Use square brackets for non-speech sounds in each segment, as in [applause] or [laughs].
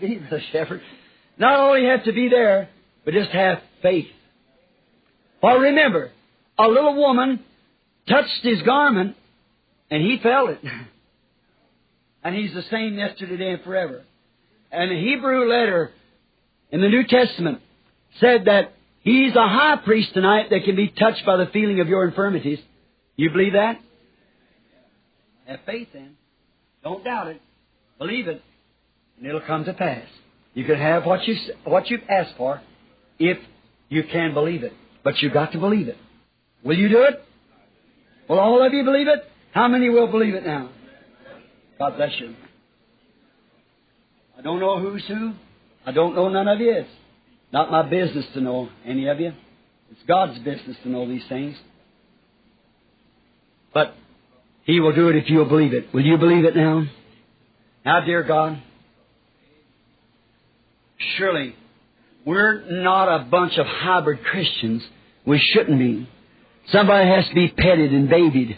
[laughs] be, Brother Shepherd. Not only have to be there, but just have faith. For remember, a little woman touched his garment, and he felt it. [laughs] And he's the same yesterday, today, and forever. And the Hebrew letter in the New Testament said that he's a high priest tonight that can be touched by the feeling of your infirmities. You believe that? Have faith then. Don't doubt it. Believe it. And it'll come to pass. You can have what you what you've asked for if you can believe it. But you've got to believe it. Will you do it? Will all of you believe it? How many will believe it now? God bless you. I don't know who's who. I don't know none of you. It's not my business to know any of you. It's God's business to know these things. But He will do it if you'll believe it. Will you believe it now? Now, dear God, surely we're not a bunch of hybrid Christians. We shouldn't be. Somebody has to be petted and babied.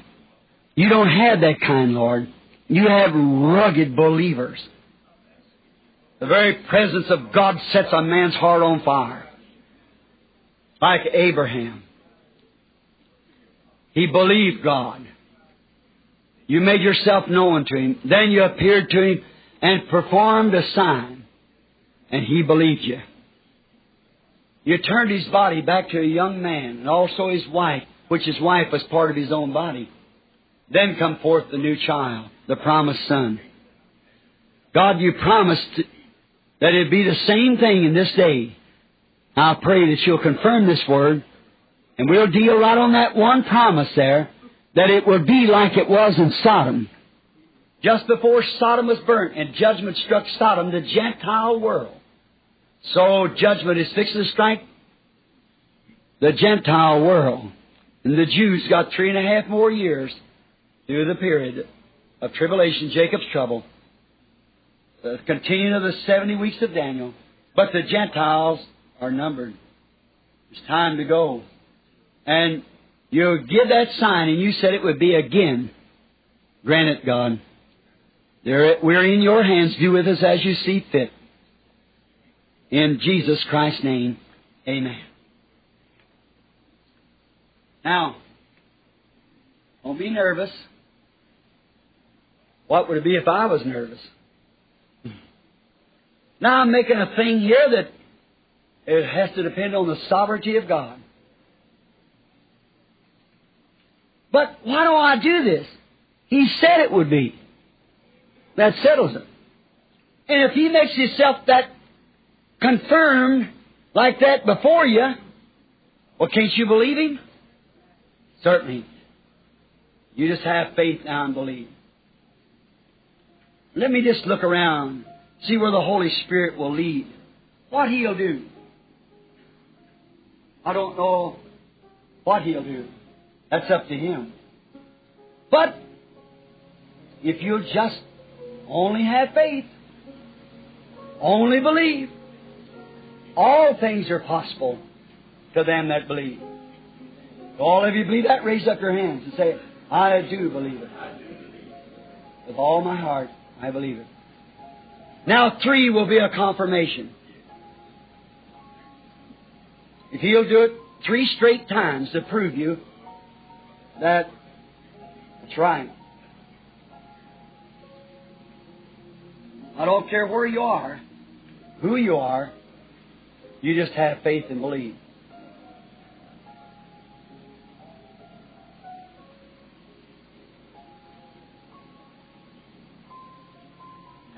You don't have that kind, Lord. You have rugged believers. The very presence of God sets a man's heart on fire. Like Abraham. He believed God. You made yourself known to him. Then you appeared to him and performed a sign. And he believed you. You turned his body back to a young man and also his wife, which his wife was part of his own body. Then come forth the new child, the promised son. God, you promised that it'd be the same thing in this day. I pray that you'll confirm this word, and we'll deal right on that one promise there, that it will be like it was in Sodom. Just before Sodom was burnt and judgment struck Sodom, the Gentile world. So judgment is fixed to strike the Gentile world. And the Jews got three and a half more years through the period of tribulation, Jacob's trouble, the continuing of the 70 weeks of Daniel. But the Gentiles are numbered. It's time to go. And you give that sign, and you said it would be again. Grant it, God. we're in your hands. Do with us as you see fit. In Jesus Christ's name, amen. Now, don't be nervous. What would it be if I was nervous? Now I'm making a thing here that it has to depend on the sovereignty of God. But why do I do this? He said it would be. That settles it. And if He makes Himself that confirmed like that before you, well, can't you believe Him? Certainly. You just have faith now and believe. Let me just look around, see where the Holy Spirit will lead. What He'll do. I don't know what He'll do. That's up to Him. But if you'll just only have faith, only believe, all things are possible to them that believe. All of you believe that? Raise up your hands and say, I do believe it. With all my heart, I believe it. Now, three will be a confirmation. If he'll do it three straight times to prove you that it's right. I don't care where you are, who you are, you just have faith and believe.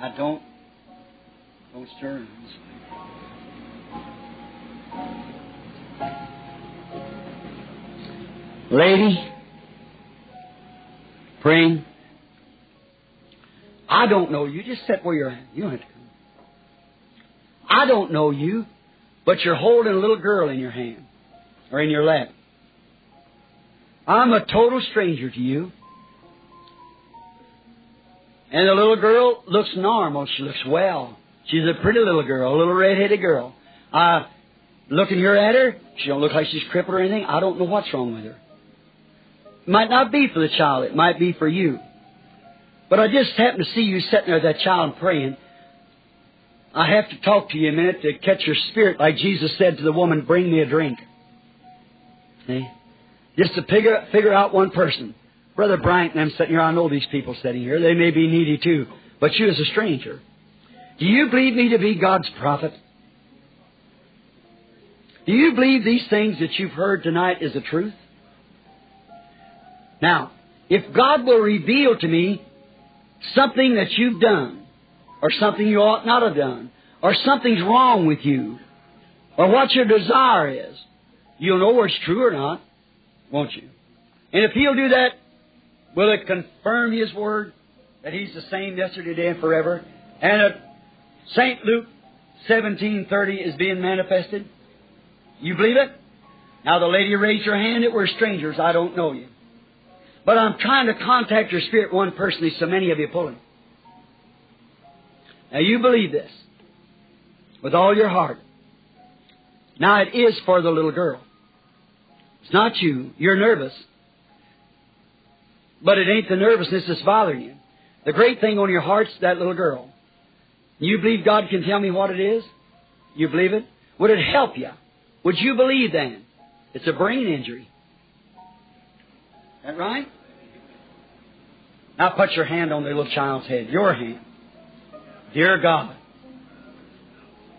I don't don't stir. Lady, praying. I don't know you. Just sit where you're at. You don't have to come. I don't know you, but you're holding a little girl in your hand or in your lap. I'm a total stranger to you. And the little girl looks normal. She looks well. She's a pretty little girl, a little red-headed girl. I looking here at her, she don't look like she's crippled or anything. I don't know what's wrong with her. It might not be for the child. It might be for you. But I just happened to see you sitting there that child praying. I have to talk to you a minute to catch your spirit, like Jesus said to the woman, bring me a drink. See? Just to figure, figure out one person. Brother Bryant and I'm sitting here, I know these people sitting here. They may be needy too, but you as a stranger. Do you believe me to be God's prophet? Do you believe these things that you've heard tonight is the truth? Now, if God will reveal to me something that you've done, or something you ought not have done, or something's wrong with you, or what your desire is, you'll know whether it's true or not, won't you? And if He'll do that, will it confirm His Word that He's the same yesterday, today, and forever? And at St. Luke 17:30 is being manifested. You believe it? Now the lady raised her hand. It were strangers. I don't know you. But I'm trying to contact your spirit one personally, so many of you pulling. Now you believe this with all your heart. Now it is for the little girl. It's not you. You're nervous. But it ain't the nervousness that's bothering you. The great thing on your heart's that little girl. You believe God can tell me what it is? You believe it? Would it help you? Would you believe then? It's a brain injury. That right? Now put your hand on the little child's head. Your hand. Dear God,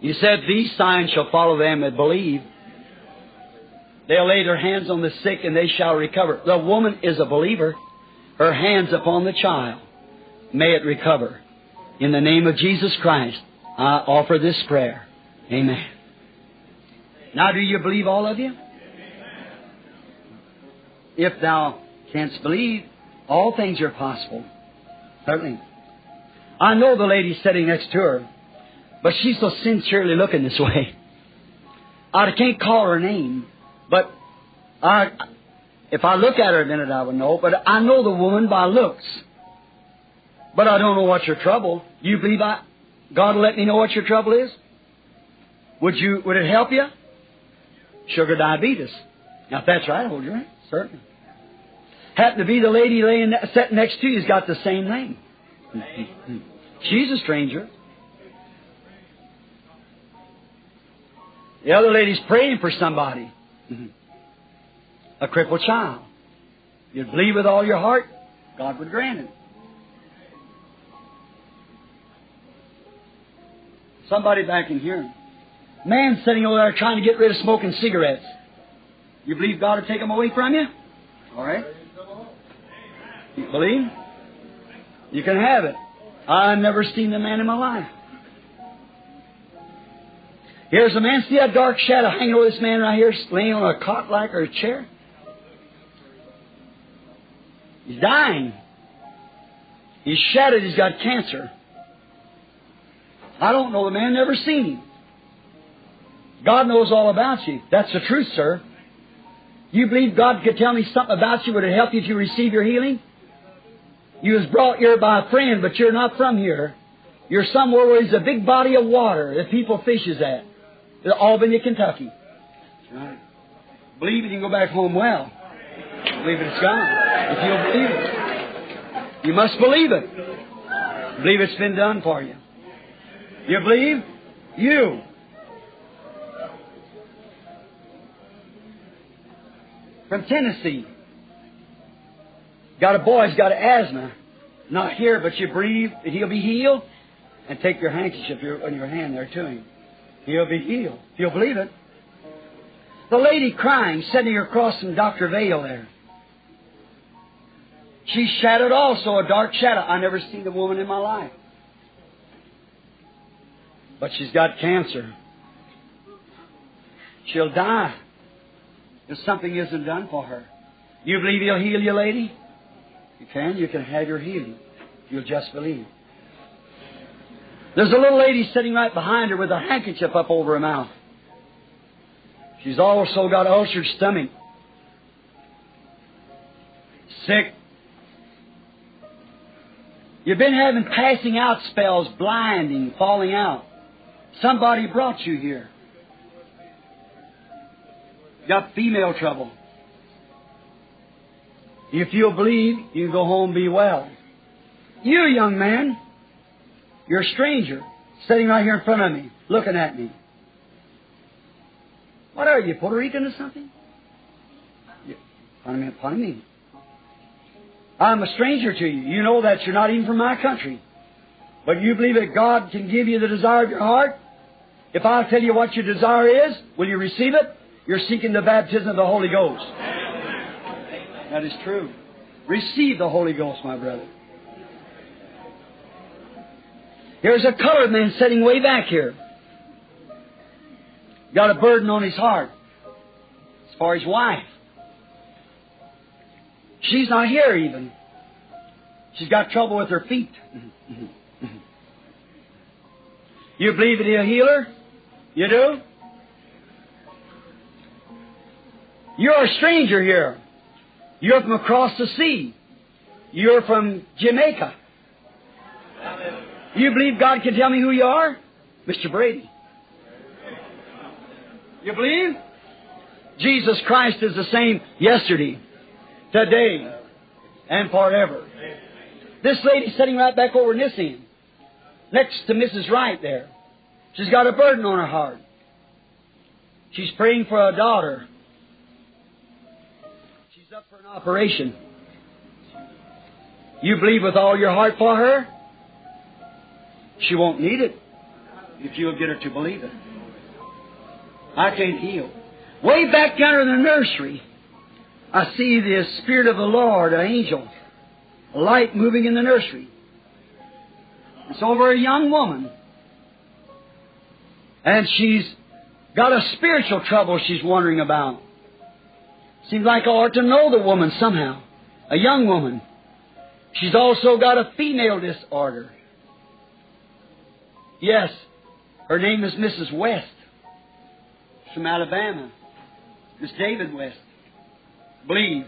you said these signs shall follow them that believe. They'll lay their hands on the sick and they shall recover. The woman is a believer. Her hands upon the child. May it recover. In the name of Jesus Christ, I offer this prayer. Amen. Now, do you believe all of you? If thou canst believe, all things are possible. Certainly. I know the lady sitting next to her, but she's so sincerely looking this way. I can't call her name, but I, if I look at her a minute, I would know. But I know the woman by looks. But I don't know what your trouble. You believe I, God will let me know what your trouble is? Would you, would it help you? Sugar diabetes. Now if that's right, hold your hand. Certainly. Happen to be the lady laying, sitting next to you's got the same name. [laughs] She's a stranger. The other lady's praying for somebody. A crippled child. You'd believe with all your heart, God would grant it. Somebody back in here. Man sitting over there trying to get rid of smoking cigarettes. You believe God will take them away from you? All right. You believe? You can have it. I've never seen the man in my life. Here's a man. See that dark shadow hanging over this man right here, laying on a cot like or a chair? He's dying. He's shattered. He's got cancer. I don't know the man, never seen him. God knows all about you. That's the truth, sir. You believe God could tell me something about you? Would it help you to receive your healing? You was brought here by a friend, but you're not from here. You're somewhere where there's a big body of water that people fishes at. In Albany, Kentucky. Right. Believe it, you can go back home well. Believe it, it's gone. If you'll believe it. You must believe it. Believe it's been done for you. You believe? You. From Tennessee. Got a boy, he's got asthma. Not here, but you breathe, and he'll be healed. And take your handkerchief on your hand there to him. He'll be healed. You'll believe it. The lady crying, sitting across from Dr. Vayle there. She's shadowed also, a dark shadow. I never seen a woman in my life. But she's got cancer. She'll die if something isn't done for her. You believe He'll heal you, lady? You can. You can have your healing. You'll just believe. There's a little lady sitting right behind her with a handkerchief up over her mouth. She's also got ulcered stomach. Sick. You've been having passing out spells, blinding, falling out. Somebody brought you here. Got female trouble. If you'll believe, you go home and be well. You, young man, you're a stranger. sitting right here in front of me, looking at me. What are you, Puerto Rican or something? Pardon me, pardon me. I'm a stranger to you. You know that you're not even from my country. But you believe that God can give you the desire of your heart? If I tell you what your desire is, will you receive it? You're seeking the baptism of the Holy Ghost. That is true. Receive the Holy Ghost, my brother. Here's a colored man sitting way back here. Got a burden on his heart. As far as his wife. She's not here even. She's got trouble with her feet. [laughs] You believe that He'll heal her? You do? You're a stranger here. You're from across the sea. You're from Jamaica. You believe God can tell me who you are? Mr. Brady. You believe? Jesus Christ is the same yesterday, today, and forever. This lady sitting right back over in this end, next to Mrs. Wright there. She's got a burden on her heart. She's praying for a daughter. Up for an operation. You believe with all your heart for her? She won't need it if you'll get her to believe it. I can't heal. Way back down in the nursery, I see the Spirit of the Lord, an angel, a light moving in the nursery. It's over a young woman. And she's got a spiritual trouble she's wondering about. Seems like I ought to know the woman somehow. A young woman. She's also got a female disorder. Yes, her name is Mrs. West. She's from Alabama. Miss David West. Believe.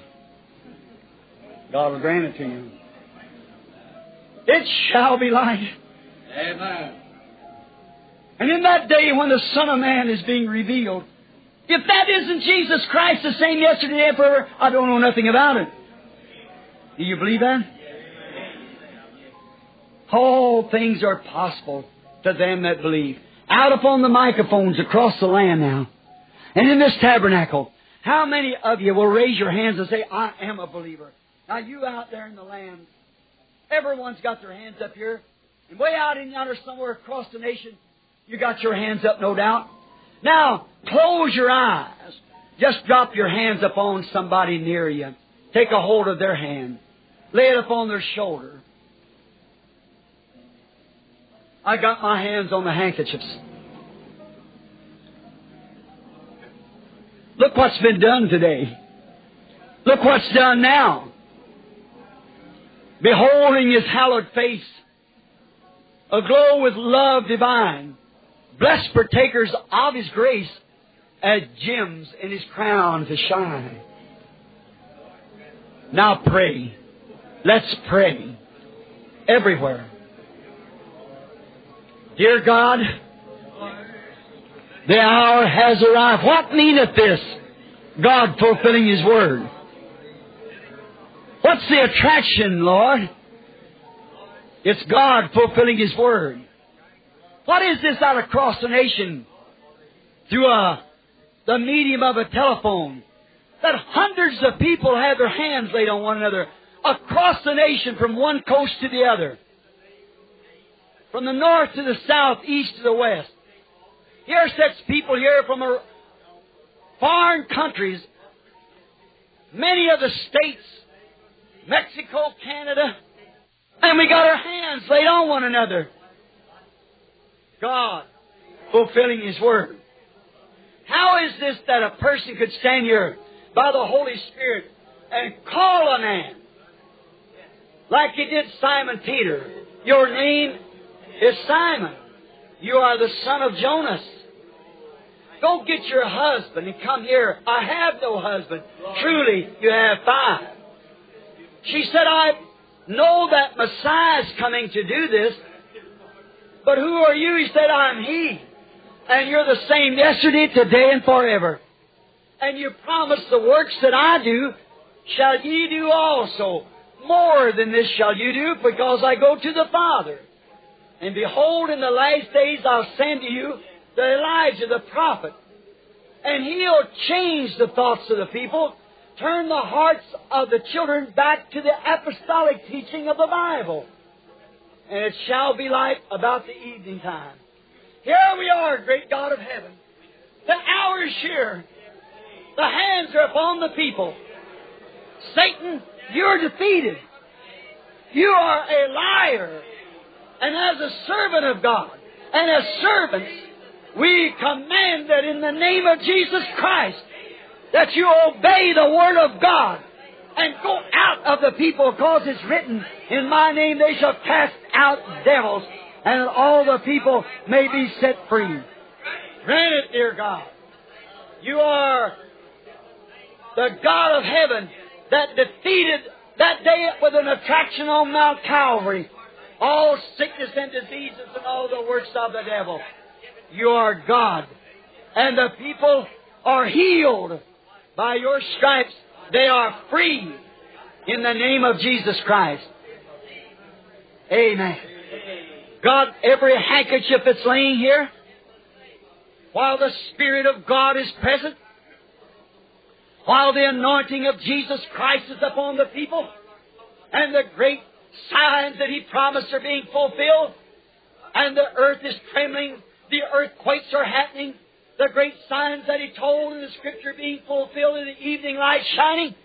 God will grant it to you. It shall be light. Amen. And in that day when the Son of Man is being revealed, if that isn't Jesus Christ the same yesterday and forever, I don't know nothing about it. Do you believe that? All things are possible to them that believe. Out upon the microphones across the land now. And in this tabernacle, how many of you will raise your hands and say, I am a believer? Now you out there in the land, everyone's got their hands up here. And way out in yonder somewhere across the nation, you got your hands up, no doubt. Now, close your eyes. Just drop your hands upon somebody near you. Take a hold of their hand. Lay it upon their shoulder. I got my hands on the handkerchiefs. Look what's been done today. Look what's done now. Beholding his hallowed face, aglow with love divine, blessed partakers of his grace, as gems in his crown to shine. Now pray. Let's pray. Everywhere. Dear God, the hour has arrived. What meaneth this? God fulfilling His word. What's the attraction, Lord? It's God fulfilling His word. What is this out across the nation? Through a, the medium of a telephone. That hundreds of people have their hands laid on one another across the nation from one coast to the other, from the north to the south, east to the west. Here sits people here from foreign countries, many of the states, Mexico, Canada, and we got our hands laid on one another. God fulfilling His Word. How is this that a person could stand here by the Holy Spirit and call a man like he did Simon Peter? Your name is Simon. You are the son of Jonas. Go get your husband and come here. I have no husband. Truly, you have five. She said, I know that Messiah is coming to do this, but who are you? He said, I'm He. And you're the same yesterday, today, and forever. And you promise the works that I do shall ye do also. More than this shall you do, because I go to the Father. And behold, in the last days I'll send to you the Elijah the prophet. And he'll change the thoughts of the people, turn the hearts of the children back to the apostolic teaching of the Bible. And it shall be light about the evening time. Here we are, great God of heaven. The hour is here. The hands are upon the people. Satan, you're defeated. You are a liar. And as a servant of God, and as servants, we command that in the name of Jesus Christ, that you obey the Word of God and go out of the people, because it's written, In my name they shall cast out devils, and all the people may be set free. Grant it, dear God. You are the God of heaven that defeated that day with an attraction on Mount Calvary all sickness and diseases and all the works of the devil. You are God. And the people are healed by your stripes. They are free in the name of Jesus Christ. Amen. God, every handkerchief that's laying here, while the Spirit of God is present, while the anointing of Jesus Christ is upon the people, and the great signs that He promised are being fulfilled, and the earth is trembling, the earthquakes are happening, the great signs that He told in the Scripture being fulfilled in the evening light shining.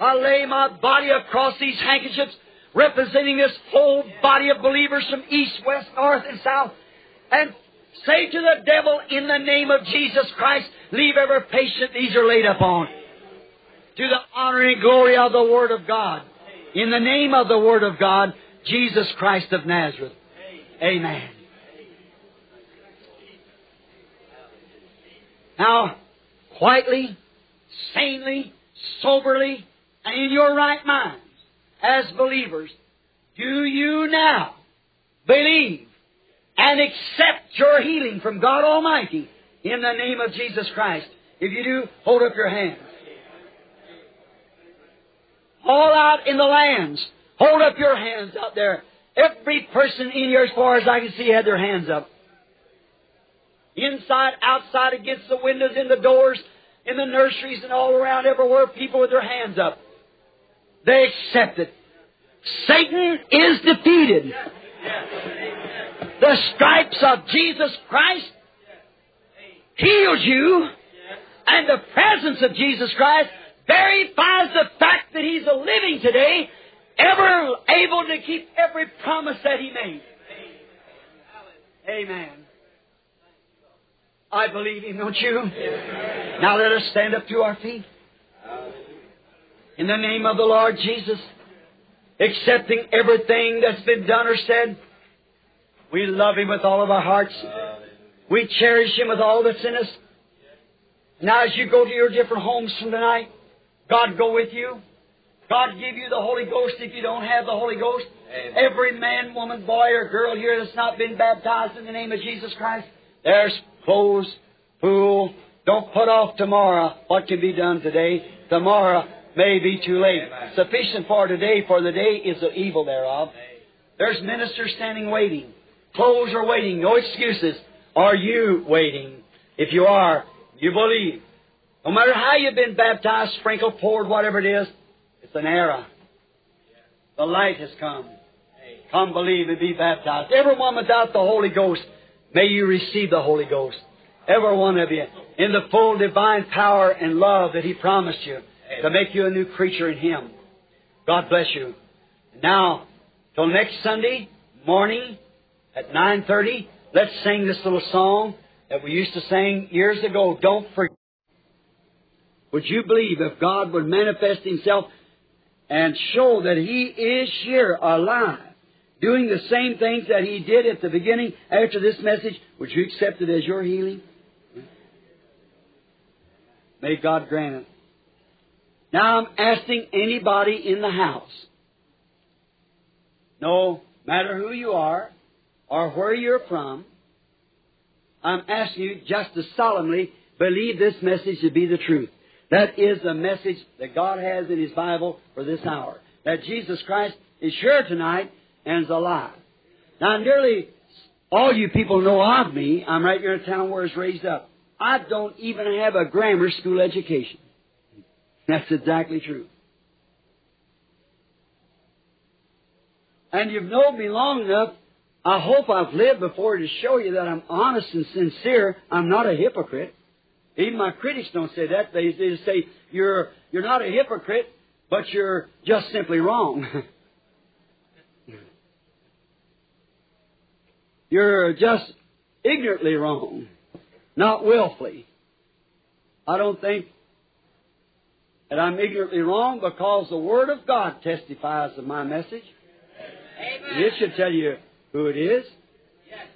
I lay my body across these handkerchiefs, representing this whole body of believers from east, west, north, and south, and say to the devil, in the name of Jesus Christ, leave every patient these are laid upon to the honor and glory of the Word of God. In the name of the Word of God, Jesus Christ of Nazareth. Amen. Now, quietly, sanely, soberly, and in your right minds, as believers, do you now believe and accept your healing from God Almighty in the name of Jesus Christ? If you do, hold up your hands all out in the lands. Hold up your hands out there. Every person in here, as far as I can see, had their hands up. Inside, outside, against the windows, in the doors, in the nurseries, and all around everywhere, people with their hands up. They accept it. Satan is defeated. The stripes of Jesus Christ heals you, and the presence of Jesus Christ verifies the fact that He's a living today, ever able to keep every promise that He made. Amen. I believe Him, don't you? Now let us stand up to our feet. In the name of the Lord Jesus, accepting everything that's been done or said, we love Him with all of our hearts. We cherish Him with all that's in us. Now, as you go to your different homes from tonight, God go with you. God give you the Holy Ghost if you don't have the Holy Ghost. Amen. Every man, woman, boy, or girl here that's not been baptized in the name of Jesus Christ, there's clothes, fool. Don't put off tomorrow what can be done today. Tomorrow may be too late. Amen. Sufficient for today, for the day is the evil thereof. There's ministers standing waiting. Clothes are waiting. No excuses. Are you waiting? If you are, you believe. No matter how you've been baptized, sprinkled, poured, whatever it is, it's an era. The light has come. Come believe and be baptized. Everyone without the Holy Ghost, may you receive the Holy Ghost. Every one of you, in the full divine power and love that He promised you to make you a new creature in Him. God bless you. Now, till next Sunday morning at 9.30, let's sing this little song that we used to sing years ago. Don't forget. Would you believe if God would manifest Himself and show that He is here alive, doing the same things that He did at the beginning after this message, would you accept it as your healing? May God grant it. Now I'm asking anybody in the house, no matter who you are or where you're from, I'm asking you just to solemnly believe this message to be the truth. That is the message that God has in His Bible for this hour. That Jesus Christ is here tonight and is alive. Now, nearly all you people know of me, I'm right here in a town where I was raised up. I don't even have a grammar school education. That's exactly true. And you've known me long enough, I hope I've lived before to show you that I'm honest and sincere. I'm not a hypocrite. Even my critics don't say that. They, they just say, you're, you're not a hypocrite, but you're just simply wrong. [laughs] you're just ignorantly wrong, not willfully. I don't think that I'm ignorantly wrong because the Word of God testifies of my message. Amen. It should tell you who it is. Yes.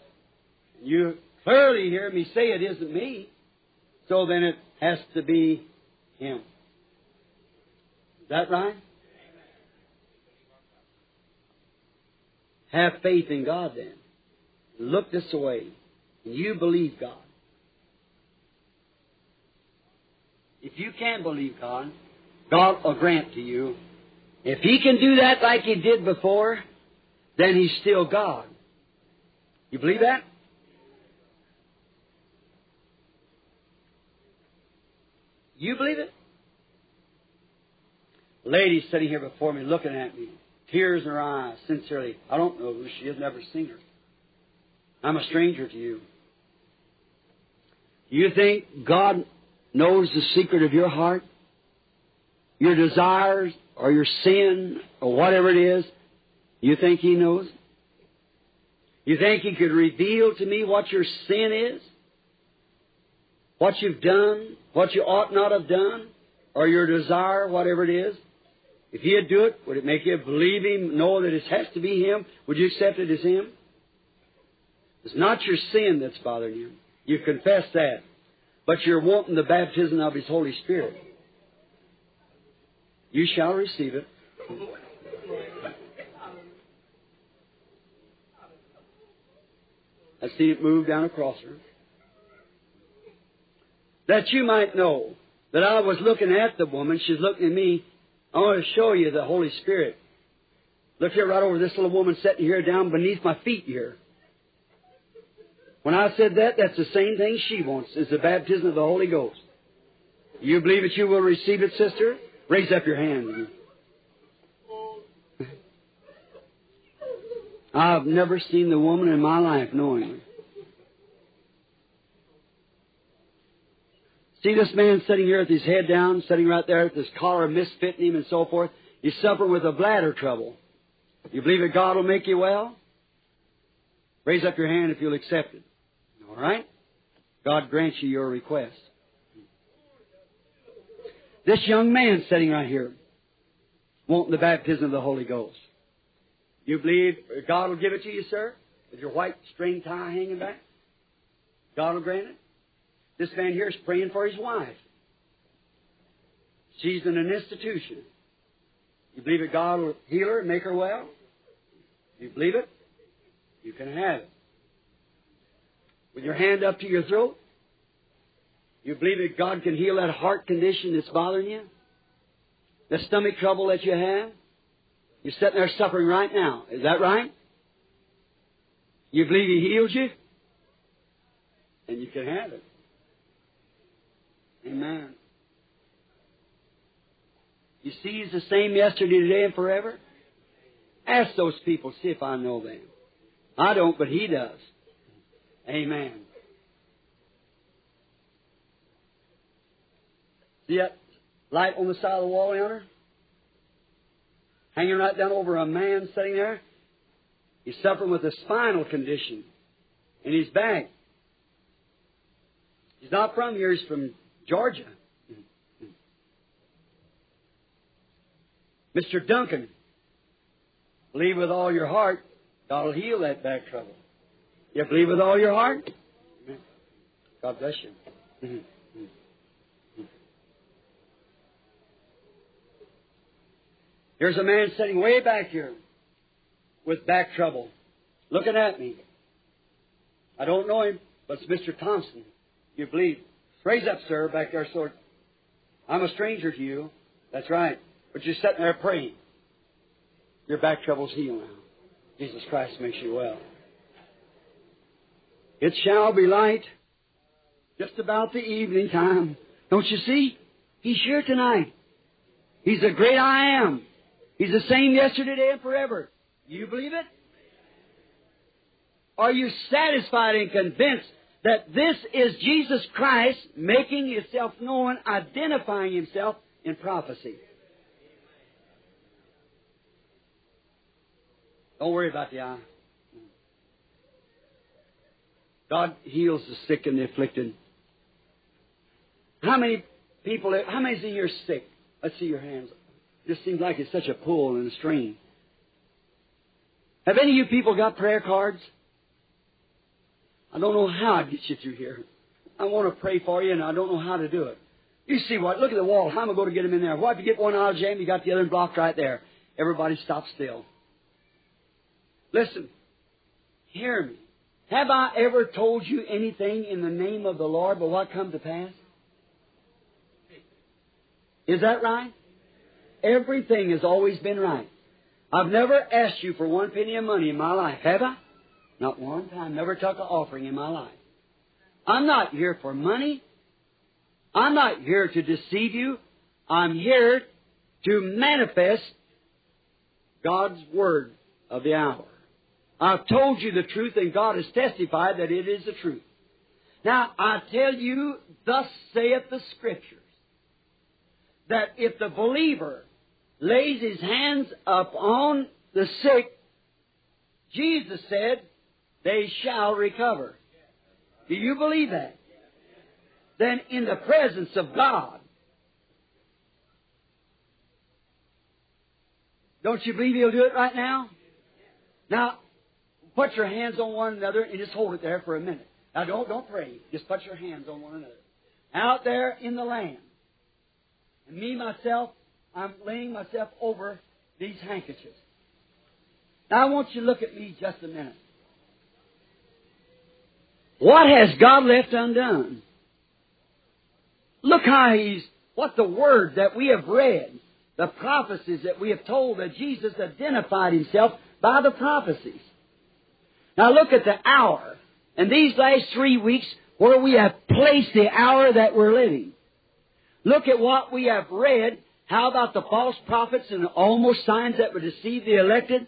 You clearly hear me say it isn't me, so then it has to be Him. Is that right? Have faith in God then. Look this way. And you believe God. If you can believe God, God will grant to you. If He can do that like He did before, then He's still God. You believe that? You believe it? Lady sitting here before me looking at me, tears in her eyes, sincerely. I don't know who she is, never seen her. I'm a stranger to you. You think God knows the secret of your heart? Your desires or your sin or whatever it is? You think He knows? You think He could reveal to me what your sin is? What you've done? What you ought not have done? Or your desire, whatever it is? If He'd do it, would it make you believe Him, know that it has to be Him? Would you accept it as Him? It's not your sin that's bothering you. You confess that. But you're wanting the baptism of His Holy Spirit. You shall receive it. I see it move down across her. That you might know that I was looking at the woman, she's looking at me. I want to show you the Holy Spirit. Look here, right over this little woman sitting here down beneath my feet here. When I said that, that's the same thing she wants, is the baptism of the Holy Ghost. You believe that you will receive it, sister? Raise up your hand. I've never seen the woman in my life knowingly. See this man sitting here with his head down, sitting right there with his collar misfitting him and so forth. He's suffering with a bladder trouble. You believe that God will make you well? Raise up your hand if you'll accept it. All right? God grants you your request. This young man sitting right here, wanting the baptism of the Holy Ghost. You believe God will give it to you, sir? With your white string tie hanging back? God will grant it? This man here is praying for his wife. She's in an institution. You believe that God will heal her and make her well? You believe it? You can have it. With your hand up to your throat? You believe that God can heal that heart condition that's bothering you? The stomach trouble that you have? You're sitting there suffering right now. Is that right? You believe He heals you? And you can have it. Amen. You see He's the same yesterday, today, and forever? Ask those people, see if I know them. I don't, but He does. Amen. See that light on the side of the wall yonder? Hanging right down over a man sitting there. He's suffering with a spinal condition in his back. He's not from here, he's from Georgia. Mr. Duncan, believe with all your heart, God will heal that back trouble. You believe with all your heart? God bless you. Mm-hmm. Mm-hmm. Here's a man sitting way back here with back trouble, looking at me. I don't know him, but it's Mr. Thompson. You believe? Raise up, sir, back there, sort. I'm a stranger to you. That's right. But you're sitting there praying. Your back trouble's healed now. Jesus Christ makes you well. It shall be light just about the evening time. Don't you see? He's here tonight. He's the great I am. He's the same yesterday, today, and forever. You believe it? Are you satisfied and convinced that this is Jesus Christ making himself known, identifying himself in prophecy? Don't worry about the eye. God heals the sick and the afflicted. How many people, how many of you are sick? Let's see your hands. Just seems like it's such a pull and a strain. Have any of you people got prayer cards? I don't know how I'd get you through here. I want to pray for you, and I don't know how to do it. You see what? Look at the wall. How am I going to get them in there? Well, if you get one out of jam, you got the other blocked right there. Everybody stop still. Listen. Hear me. Have I ever told you anything in the name of the Lord but what come to pass? Is that right? Everything has always been right. I've never asked you for one penny of money in my life, have I? Not one time. Never took an offering in my life. I'm not here for money. I'm not here to deceive you. I'm here to manifest God's Word of the hour. I've told you the truth, and God has testified that it is the truth. Now, I tell you, thus saith the Scriptures, that if the believer lays his hands upon the sick, Jesus said, they shall recover. Do you believe that? Then in the presence of God, don't you believe He'll do it right now? Now, Put your hands on one another and just hold it there for a minute. Now don't don't pray. Just put your hands on one another. Out there in the land. And me myself, I'm laying myself over these handkerchiefs. Now I want you to look at me just a minute. What has God left undone? Look how he's what the word that we have read, the prophecies that we have told that Jesus identified himself by the prophecies. Now look at the hour. And these last three weeks, where we have placed the hour that we're living. Look at what we have read. How about the false prophets and almost signs that would deceive the elected?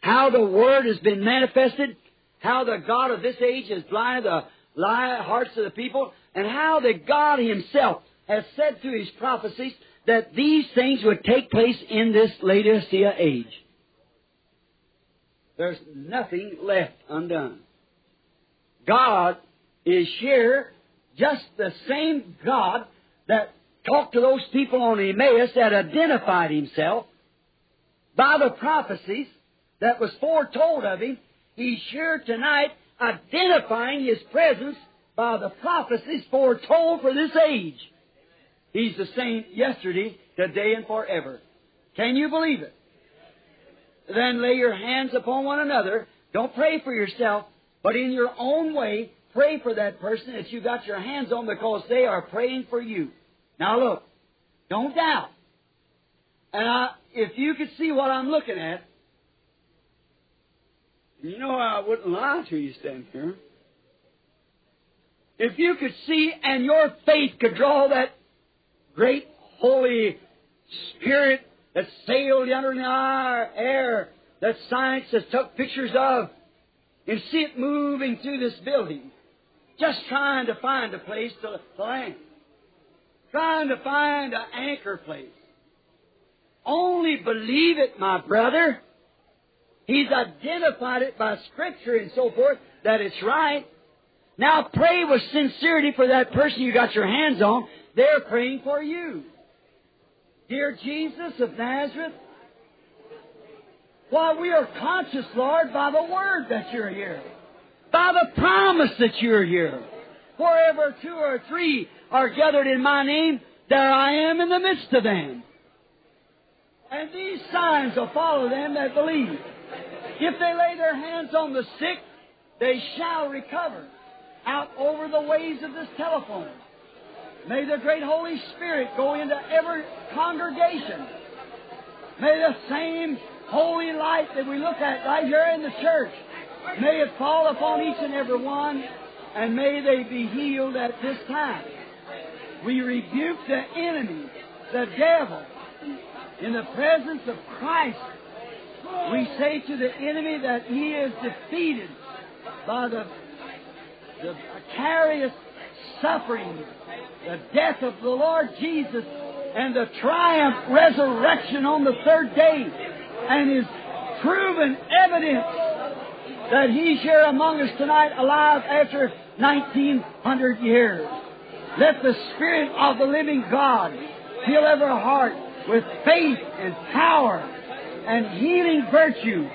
How the Word has been manifested? How the God of this age has blinded the lie hearts of the people? And how that God Himself has said through His prophecies that these things would take place in this Laodicea age. There's nothing left undone. God is here, just the same God that talked to those people on Emmaus that identified himself by the prophecies that was foretold of him. He's here tonight identifying his presence by the prophecies foretold for this age. He's the same yesterday, today, and forever. Can you believe it? Then lay your hands upon one another. Don't pray for yourself, but in your own way, pray for that person that you got your hands on because they are praying for you. Now look, don't doubt. And I, if you could see what I'm looking at, you know I wouldn't lie to you standing here. If you could see and your faith could draw that great Holy Spirit that sailed under the air that science has took pictures of and see it moving through this building, just trying to find a place to land, trying to find an anchor place. Only believe it, my brother. He's identified it by Scripture and so forth that it's right. Now pray with sincerity for that person you got your hands on. They're praying for you. Dear Jesus of Nazareth, why, we are conscious, Lord, by the word that you're here, by the promise that you're here. Wherever two or three are gathered in my name, there I am in the midst of them. And these signs will follow them that believe. If they lay their hands on the sick, they shall recover out over the ways of this telephone. May the great Holy Spirit go into every congregation. May the same holy light that we look at right here in the church, may it fall upon each and every one and may they be healed at this time. We rebuke the enemy, the devil, in the presence of Christ. We say to the enemy that he is defeated by the, the vicarious suffering, the death of the Lord Jesus, and the triumph resurrection on the third day, and is proven evidence that He's here among us tonight alive after 1900 years. Let the Spirit of the living God fill every heart with faith and power and healing virtue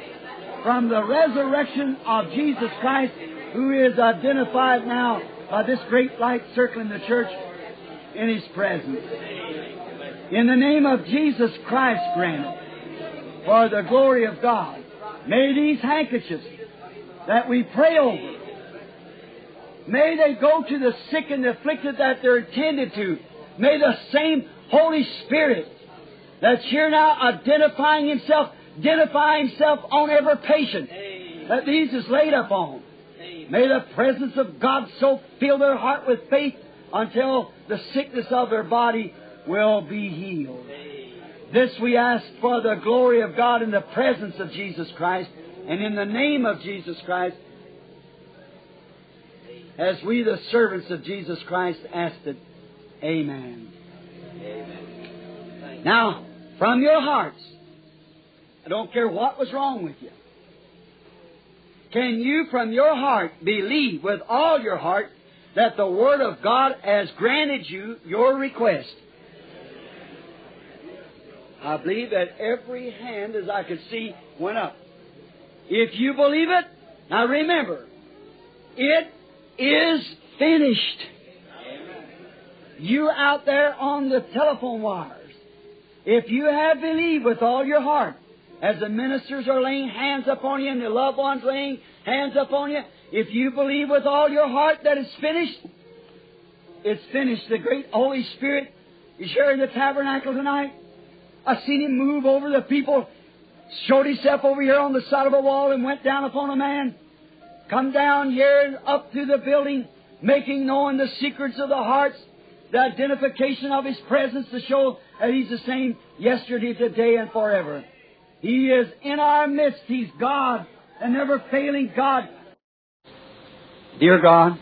from the resurrection of Jesus Christ, who is identified now by this great light circling the church in His presence. In the name of Jesus Christ, grant for the glory of God. May these handkerchiefs that we pray over, may they go to the sick and the afflicted that they're attended to. May the same Holy Spirit that's here now identifying Himself, identify Himself on every patient that these is laid upon. May the presence of God so fill their heart with faith until the sickness of their body will be healed. This we ask for the glory of God in the presence of Jesus Christ and in the name of Jesus Christ as we, the servants of Jesus Christ, asked it. Amen. Now, from your hearts, I don't care what was wrong with you. Can you, from your heart, believe with all your heart that the Word of God has granted you your request? I believe that every hand, as I could see, went up. If you believe it, now remember, it is finished. You out there on the telephone wires, if you have believed with all your heart, as the ministers are laying hands upon you and the loved ones laying hands upon you, if you believe with all your heart that it's finished, it's finished. The great Holy Spirit is here in the tabernacle tonight. I seen him move over the people, showed himself over here on the side of a wall and went down upon a man. Come down here and up through the building, making known the secrets of the hearts, the identification of his presence to show that he's the same yesterday, today, and forever. He is in our midst. He's God, a never failing God. Dear God,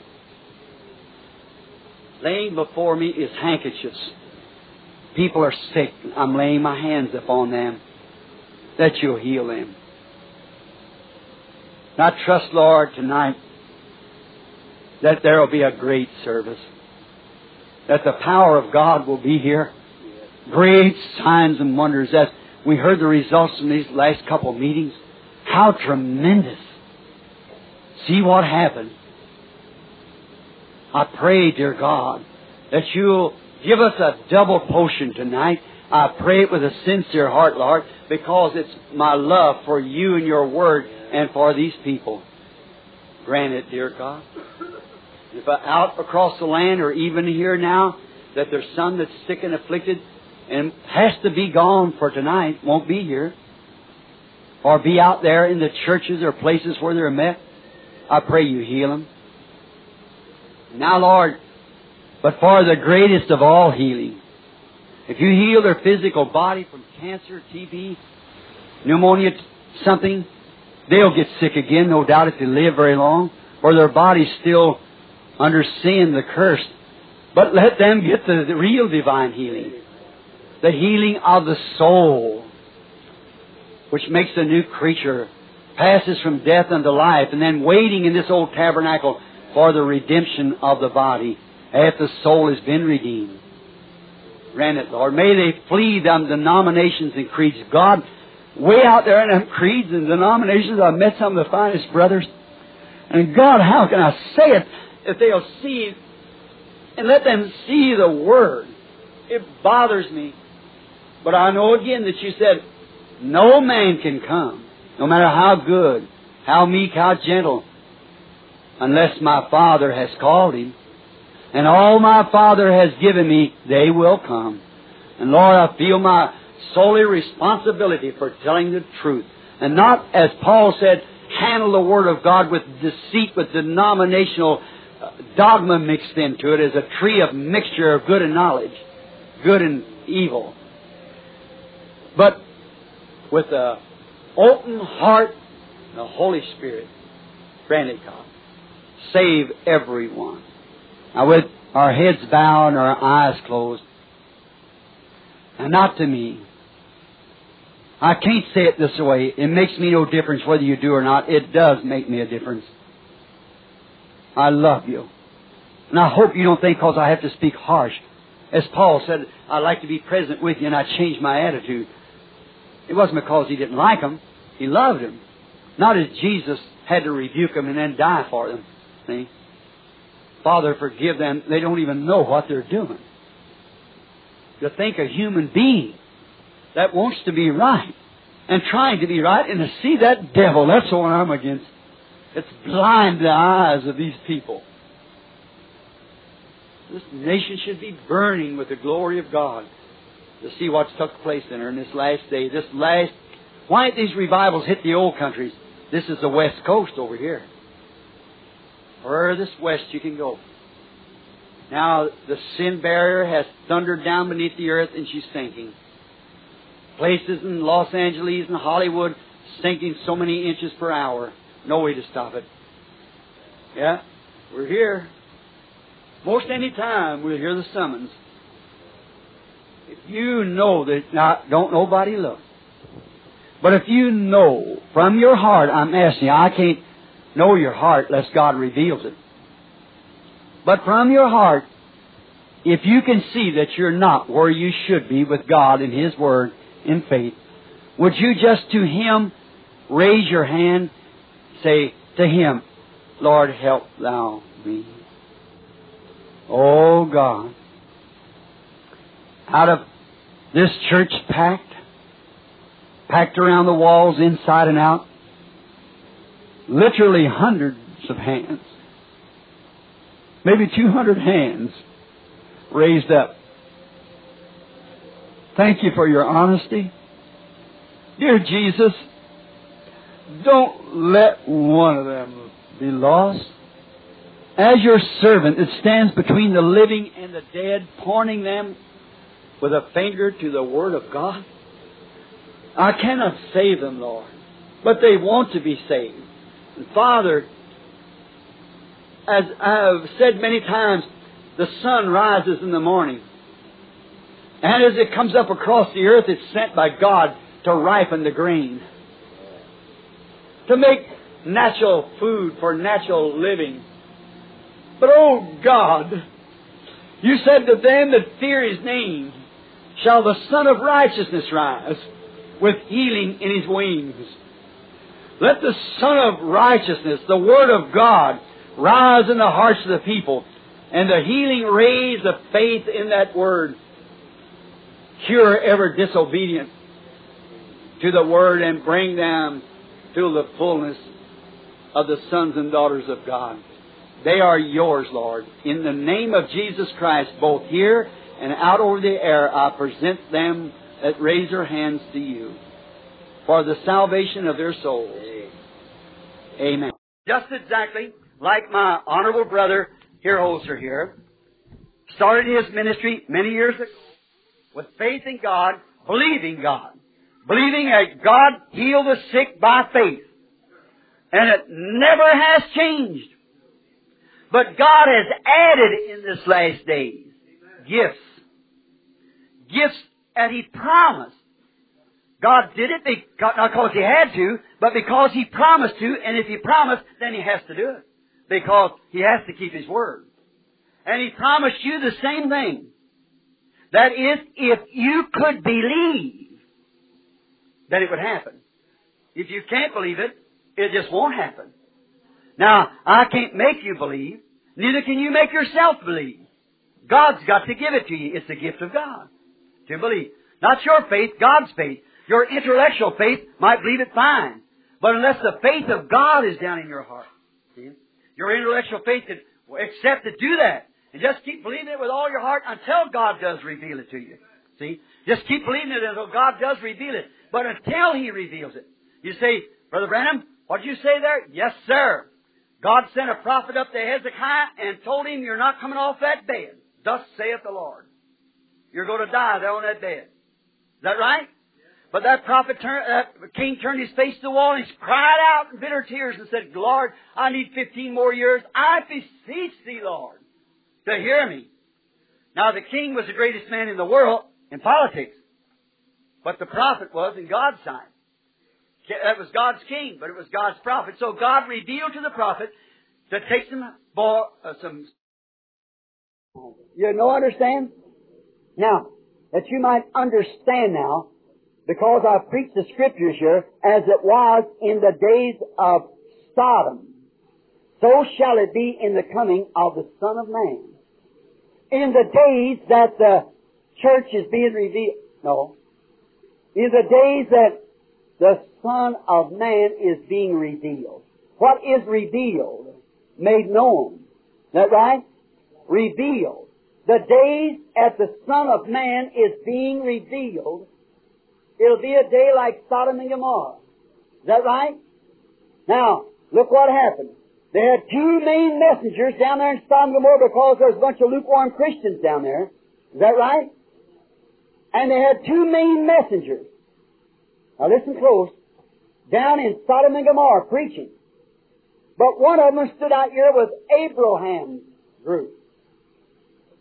laying before me is handkerchiefs. People are sick. I'm laying my hands upon them that you'll heal them. I trust, Lord, tonight that there will be a great service, that the power of God will be here, great signs and wonders. That we heard the results from these last couple of meetings. How tremendous! See what happened. I pray, dear God, that you'll give us a double potion tonight. I pray it with a sincere heart, Lord, because it's my love for you and your word and for these people. Grant it, dear God. If out across the land or even here now, that there's some that's sick and afflicted and has to be gone for tonight, won't be here, or be out there in the churches or places where they're met, I pray you heal them. Now, Lord, but for the greatest of all healing, if you heal their physical body from cancer, TB, pneumonia, something, they'll get sick again, no doubt, if they live very long, or their body's still under sin, the curse. But let them get the, the real divine healing. The healing of the soul, which makes a new creature, passes from death unto life, and then waiting in this old tabernacle for the redemption of the body after the soul has been redeemed. Grant it, Lord. May they flee them denominations and creeds. God, way out there in them creeds and denominations, I've met some of the finest brothers. And God, how can I say it if they'll see and let them see the Word? It bothers me. But I know again that you said, no man can come, no matter how good, how meek, how gentle, unless my Father has called him. And all my Father has given me, they will come. And Lord, I feel my solely responsibility for telling the truth. And not, as Paul said, handle the Word of God with deceit, with denominational uh, dogma mixed into it, as a tree of mixture of good and knowledge, good and evil. But with an open heart and the Holy Spirit, granted God, save everyone. Now with our heads bowed and our eyes closed, and not to me. I can't say it this way. It makes me no difference whether you do or not. It does make me a difference. I love you. And I hope you don't think because I have to speak harsh. As Paul said, I'd like to be present with you and I change my attitude. It wasn't because he didn't like them. He loved them. Not as Jesus had to rebuke them and then die for them. See? Father, forgive them. They don't even know what they're doing. To think a human being that wants to be right and trying to be right and to see that devil, that's the one I'm against. It's blind the eyes of these people. This nation should be burning with the glory of God to see what's took place in her in this last day. This last, why these revivals hit the old countries? This is the west coast over here. Furthest west you can go. Now the sin barrier has thundered down beneath the earth and she's sinking. Places in Los Angeles and Hollywood sinking so many inches per hour. No way to stop it. Yeah, we're here. Most any time we'll hear the summons. You know that, now, don't nobody look. But if you know from your heart, I'm asking you, I can't know your heart unless God reveals it. But from your heart, if you can see that you're not where you should be with God in His Word in faith, would you just to Him raise your hand, say to Him, Lord, help Thou me. Oh God. Out of this church packed, packed around the walls inside and out, literally hundreds of hands, maybe 200 hands raised up. Thank you for your honesty. Dear Jesus, don't let one of them be lost. As your servant that stands between the living and the dead, pointing them with a finger to the Word of God, I cannot save them, Lord, but they want to be saved. And Father, as I've said many times, the sun rises in the morning. And as it comes up across the earth, it's sent by God to ripen the grain. To make natural food for natural living. But oh God, you said to them that fear His name shall the Son of Righteousness rise with healing in His wings. Let the Son of Righteousness, the Word of God, rise in the hearts of the people and the healing rays of faith in that Word cure ever disobedient to the Word and bring them to the fullness of the sons and daughters of God. They are yours, Lord. In the name of Jesus Christ, both here and out over the air, I present them that raise their hands to you for the salvation of their souls. Amen. Just exactly like my honorable brother here Holzer here, started his ministry many years ago with faith in God, believing God, believing that God healed the sick by faith. And it never has changed. But God has added in this last days gifts. Gifts that He promised. God did it because, not because He had to, but because He promised to, and if He promised, then He has to do it. Because He has to keep His word. And He promised you the same thing. That is, if you could believe that it would happen. If you can't believe it, it just won't happen. Now, I can't make you believe, neither can you make yourself believe. God's got to give it to you. It's the gift of God to believe. Not your faith, God's faith. Your intellectual faith might believe it fine. But unless the faith of God is down in your heart, see, your intellectual faith can accept to do that. And just keep believing it with all your heart until God does reveal it to you. See? Just keep believing it until God does reveal it. But until He reveals it. You say, Brother Branham, what did you say there? Yes, sir. God sent a prophet up to Hezekiah and told him, You're not coming off that bed. Thus saith the Lord. You're going to die there on that bed. Is that right? But that prophet turned, uh, king turned his face to the wall and he cried out in bitter tears and said, Lord, I need 15 more years. I beseech thee, Lord, to hear me. Now the king was the greatest man in the world in politics. But the prophet was in God's sight. That was God's king, but it was God's prophet. So God revealed to the prophet to take some, uh, some. You know, understand? Now, that you might understand now, because I've preached the scriptures here, as it was in the days of Sodom, so shall it be in the coming of the Son of Man. In the days that the church is being revealed, no, in the days that the Son of Man is being revealed. What is revealed? Made known. Is that right? Revealed. The days at the Son of Man is being revealed. It'll be a day like Sodom and Gomorrah. Is that right? Now, look what happened. They had two main messengers down there in Sodom and Gomorrah because there's a bunch of lukewarm Christians down there. Is that right? And they had two main messengers. Now listen close. Down in Sodom and Gomorrah preaching. But one of them stood out here with Abraham's group.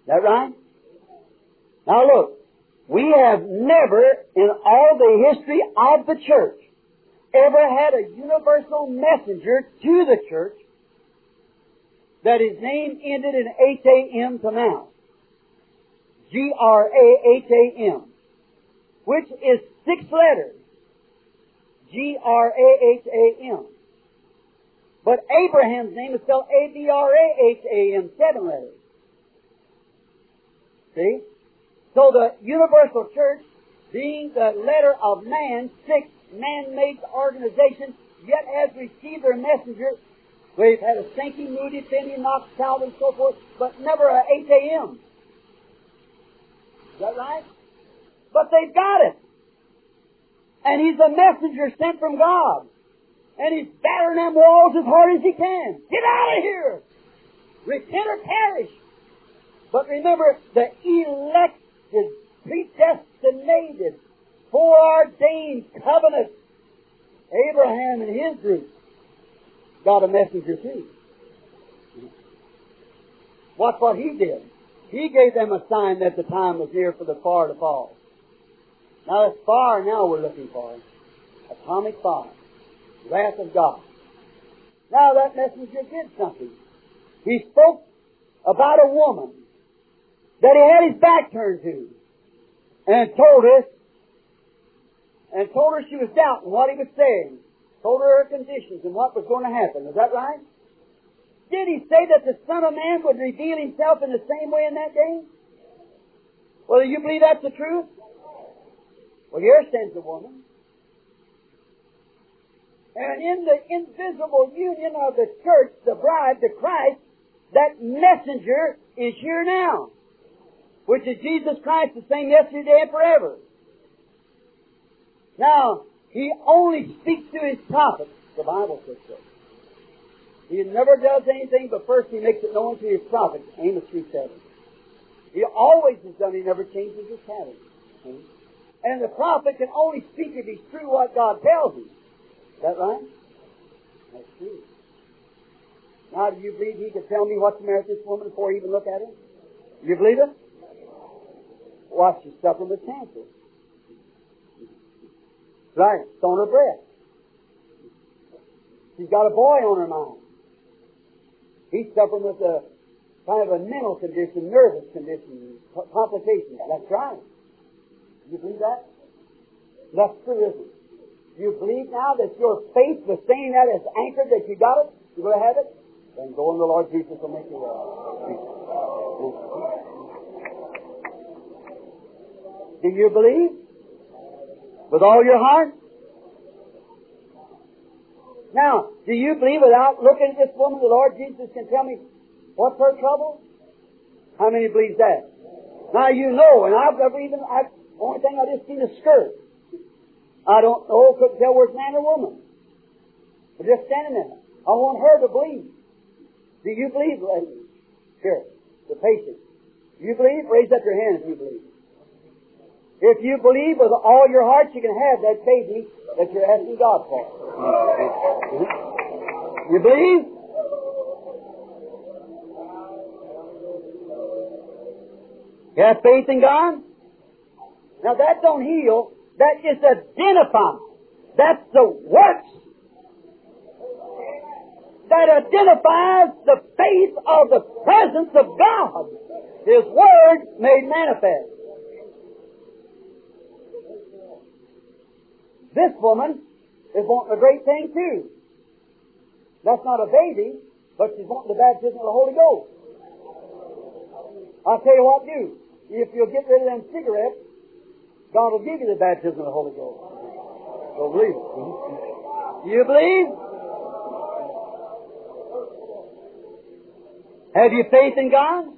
That right? Now look, we have never in all the history of the church ever had a universal messenger to the church that his name ended in H-A-M to now. G-R-A-H-A-M. Which is six letters. G-R-A-H-A-M. But Abraham's name is spelled A-B-R-A-H-A-M, seven letters. See? So the universal church, being the letter of man, six man-made organization, yet has received their messenger. We've had a Sankey, Moody, Finney, Knox, and so forth, but never a H-A-M. Is that right? But they've got it. And he's a messenger sent from God. And he's battering them walls as hard as he can. Get out of here! Repent or perish. But remember, the elected, predestinated, foreordained covenant, Abraham and his group got a messenger too. Watch what he did. He gave them a sign that the time was near for the fire to fall. Now it's fire now we're looking for. Atomic fire. Wrath of God. Now that messenger did something. He spoke about a woman that he had his back turned to and told her and told her she was doubting what he was saying. Told her her conditions and what was going to happen. Is that right? Did he say that the Son of Man would reveal himself in the same way in that day? Well, do you believe that's the truth? Well, here stands a woman. And in the invisible union of the church, the bride, the Christ, that messenger is here now. Which is Jesus Christ, the same yesterday and forever. Now, he only speaks to his prophets, the Bible says so. He never does anything, but first he makes it known to his prophets, Amos 3 7. He always has done, he never changes his pattern. And the prophet can only speak if he's true what God tells him. Is that right? That's true. Now, do you believe he could tell me what's the matter with this woman before he even look at her? You believe it? Watch, she's suffering with cancer. Right, it's on her breast. She's got a boy on her mind. He's suffering with a kind of a mental condition, nervous condition, complications. That's right. You believe that? That's true, isn't it? You believe now that your faith the saying that is anchored, that you got it? you're going to have it? Then go in the Lord Jesus will make you well. Do you believe? With all your heart? Now, do you believe without looking at this woman, the Lord Jesus can tell me what's her trouble? How many believes that? Now you know, and I've never even, I've only thing I just seen a skirt. I don't know, couldn't tell where it's man or woman. But just standing there. I want her to believe. Do you believe, lady? Here, the patient. Do you believe? Raise up your hand if you believe. If you believe with all your heart, you can have that baby that you're asking God for. You believe? You have faith in God? Now that don't heal. That is just identifies. That's the works that identifies the faith of the presence of God. His Word made manifest. This woman is wanting a great thing too. That's not a baby, but she's wanting the baptism of the Holy Ghost. I'll tell you what do. If you'll get rid of them cigarettes, God will give you the baptism of the Holy Ghost. So believe it. You believe? Have you faith in God?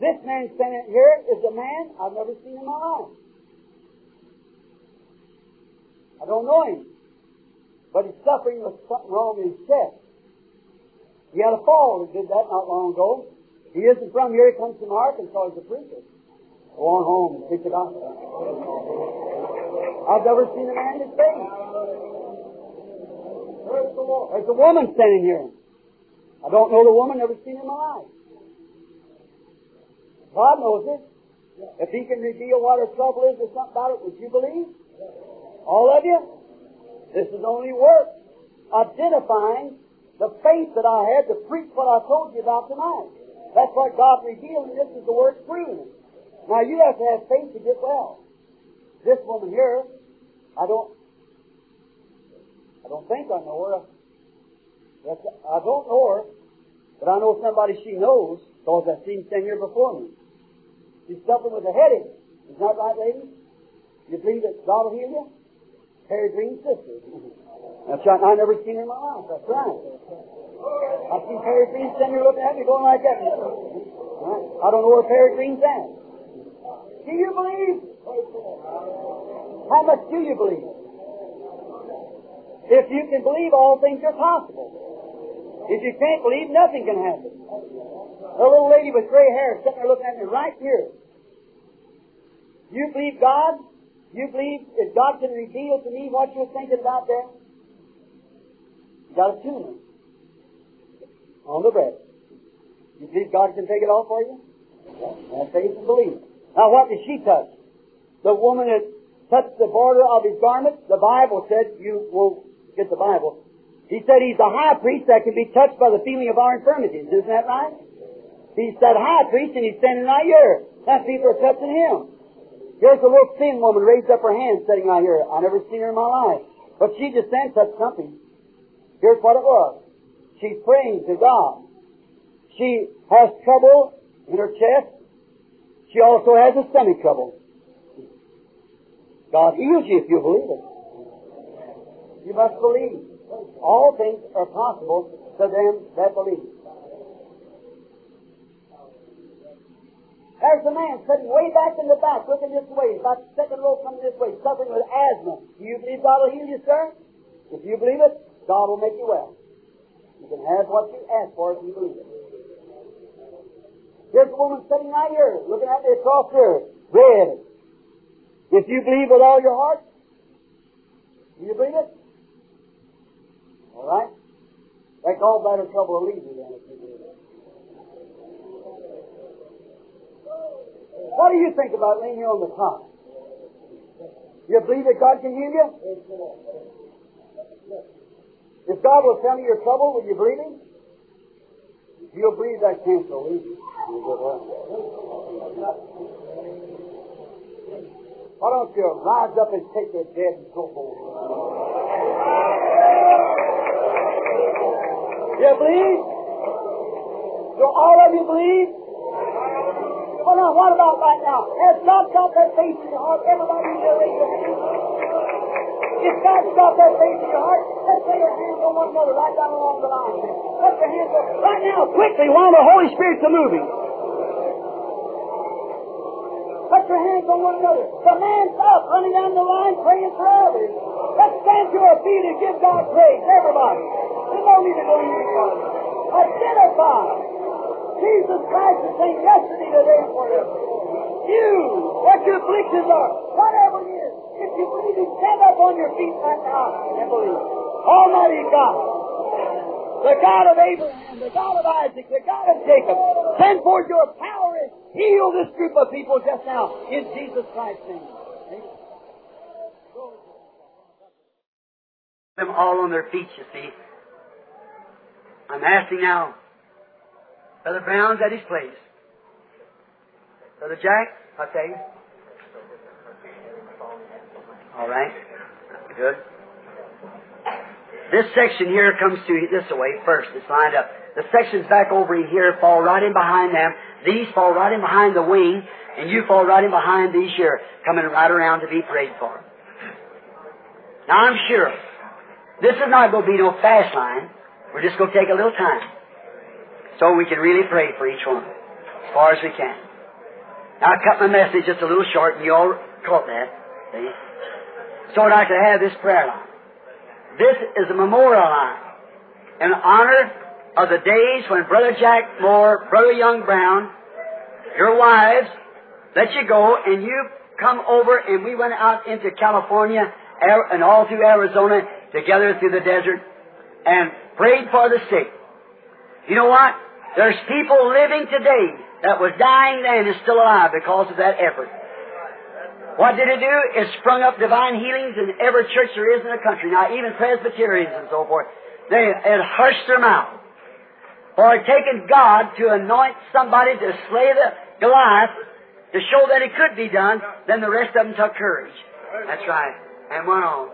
This man standing here is a man I've never seen in my life. I don't know him, but he's suffering with something wrong in his chest. He had a fall. He did that not long ago. He isn't from here. He comes from Arkansas. He's a preacher. Go on home and preach the gospel. I've never seen a man this face. There's a woman standing here. I don't know the woman, never seen her in my life. God knows it. If He can reveal what her trouble is or something about it, would you believe? All of you? This is only work identifying the faith that I had to preach what I told you about tonight. That's what God revealed, and this is the work proving. Now you have to have faith to get well. This woman here, I don't, I don't think I know her. That's, I don't know her, but I know somebody she knows because I've seen stand here before me. She's suffering with a headache. Is that right, ladies? You believe that God will heal you? Harry Green's sister. That's right. I never seen her in my life. That's right. I've seen Perry Green standing looking at me going like that. Right. I don't know where Perry Green's at. Do you believe? How much do you believe? If you can believe, all things are possible. If you can't believe, nothing can happen. A little lady with gray hair sitting there looking at me right here. You believe God? You believe that God can reveal to me what you're thinking about there? You got a tumor on the breast. You believe God can take it off for you? Have faith and belief. Now what did she touch? The woman that touched the border of his garment, the Bible said, you will get the Bible. He said he's the high priest that can be touched by the feeling of our infirmities. Isn't that right? He's that high priest and he's standing right here. That people are touching him. Here's a little thin woman raised up her hand sitting out here. I never seen her in my life. But she just then touched something. Here's what it was. She's praying to God. She has trouble in her chest. She also has a stomach trouble. God heals you if you believe it. You must believe. All things are possible to them that believe. There's a man sitting way back in the back, looking this way, about the second row coming this way, suffering with asthma. Do you believe God will heal you, sir? If you believe it, God will make you well. You can have what you ask for if you believe it. Here's a woman sitting right here, looking at me across here, red. If you believe with all your heart, do you believe it? All right? That's all that gallbladder trouble will leave you then if you believe it. What do you think about laying here on the top? You believe that God can heal you? If God will tell you your trouble, will you believe Him? If you'll believe that cancer will leave you. Why don't you rise up and take the dead and go home? You believe? Do all of you believe? Well, now, what about right now? Has God got that faith in your heart? Everybody in there, raise your hand. If God's got that faith in your heart, let's lay our hands on one another right down along the line. Let your hands up right now, quickly, while the Holy Spirit's a moving. Put your hands on one another. The man's up, running down the line, praying for others. Let's stand to our feet and give God praise, everybody. There's don't need to go any farther. Identify. Jesus Christ the same yesterday, today, and forever. You, what your afflictions are, whatever it is, if you believe it, stand up on your feet right now and believe. Almighty God, the God of Abraham, the God of Isaac, the God of Jacob, send forth your power and heal this group of people just now in Jesus Christ's name. Them all on their feet, you see. I'm asking now, Brother Brown's at his place. Brother Jack, I'll tell you. All right. Good. This section here comes to this way first. It's lined up. The sections back over here fall right in behind them. These fall right in behind the wing, and you fall right in behind these here, coming right around to be prayed for. Now I'm sure this is not going to be no fast line. We're just going to take a little time. So we can really pray for each one. As far as we can. Now I cut my message just a little short and you all caught that. See? So like to have this prayer line. This is a memorial line in honor of the days when Brother Jack Moore, Brother Young Brown, your wives, let you go and you come over and we went out into California and all through Arizona together through the desert and prayed for the sick. You know what? There's people living today that was dying then is still alive because of that effort. What did it do? It sprung up divine healings in every church there is in the country. Now, even Presbyterians and so forth, they had hushed their mouth. For it taken God to anoint somebody to slay the Goliath to show that it could be done, then the rest of them took courage. That's right. And went on.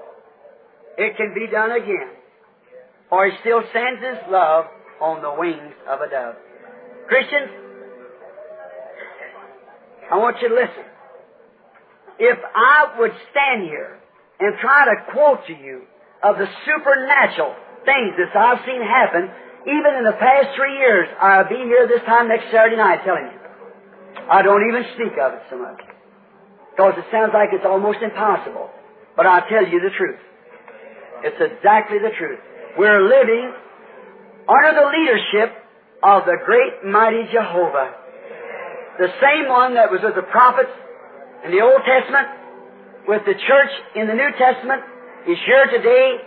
It can be done again. For He still sends His love on the wings of a dove. Christians, I want you to listen. If I would stand here and try to quote to you of the supernatural things that I've seen happen, even in the past three years, I'll be here this time next Saturday night telling you. I don't even speak of it so much. Because it sounds like it's almost impossible. But I'll tell you the truth. It's exactly the truth. We're living under the leadership of the great mighty Jehovah. The same one that was with the prophets in the Old Testament, with the church in the New Testament, is here today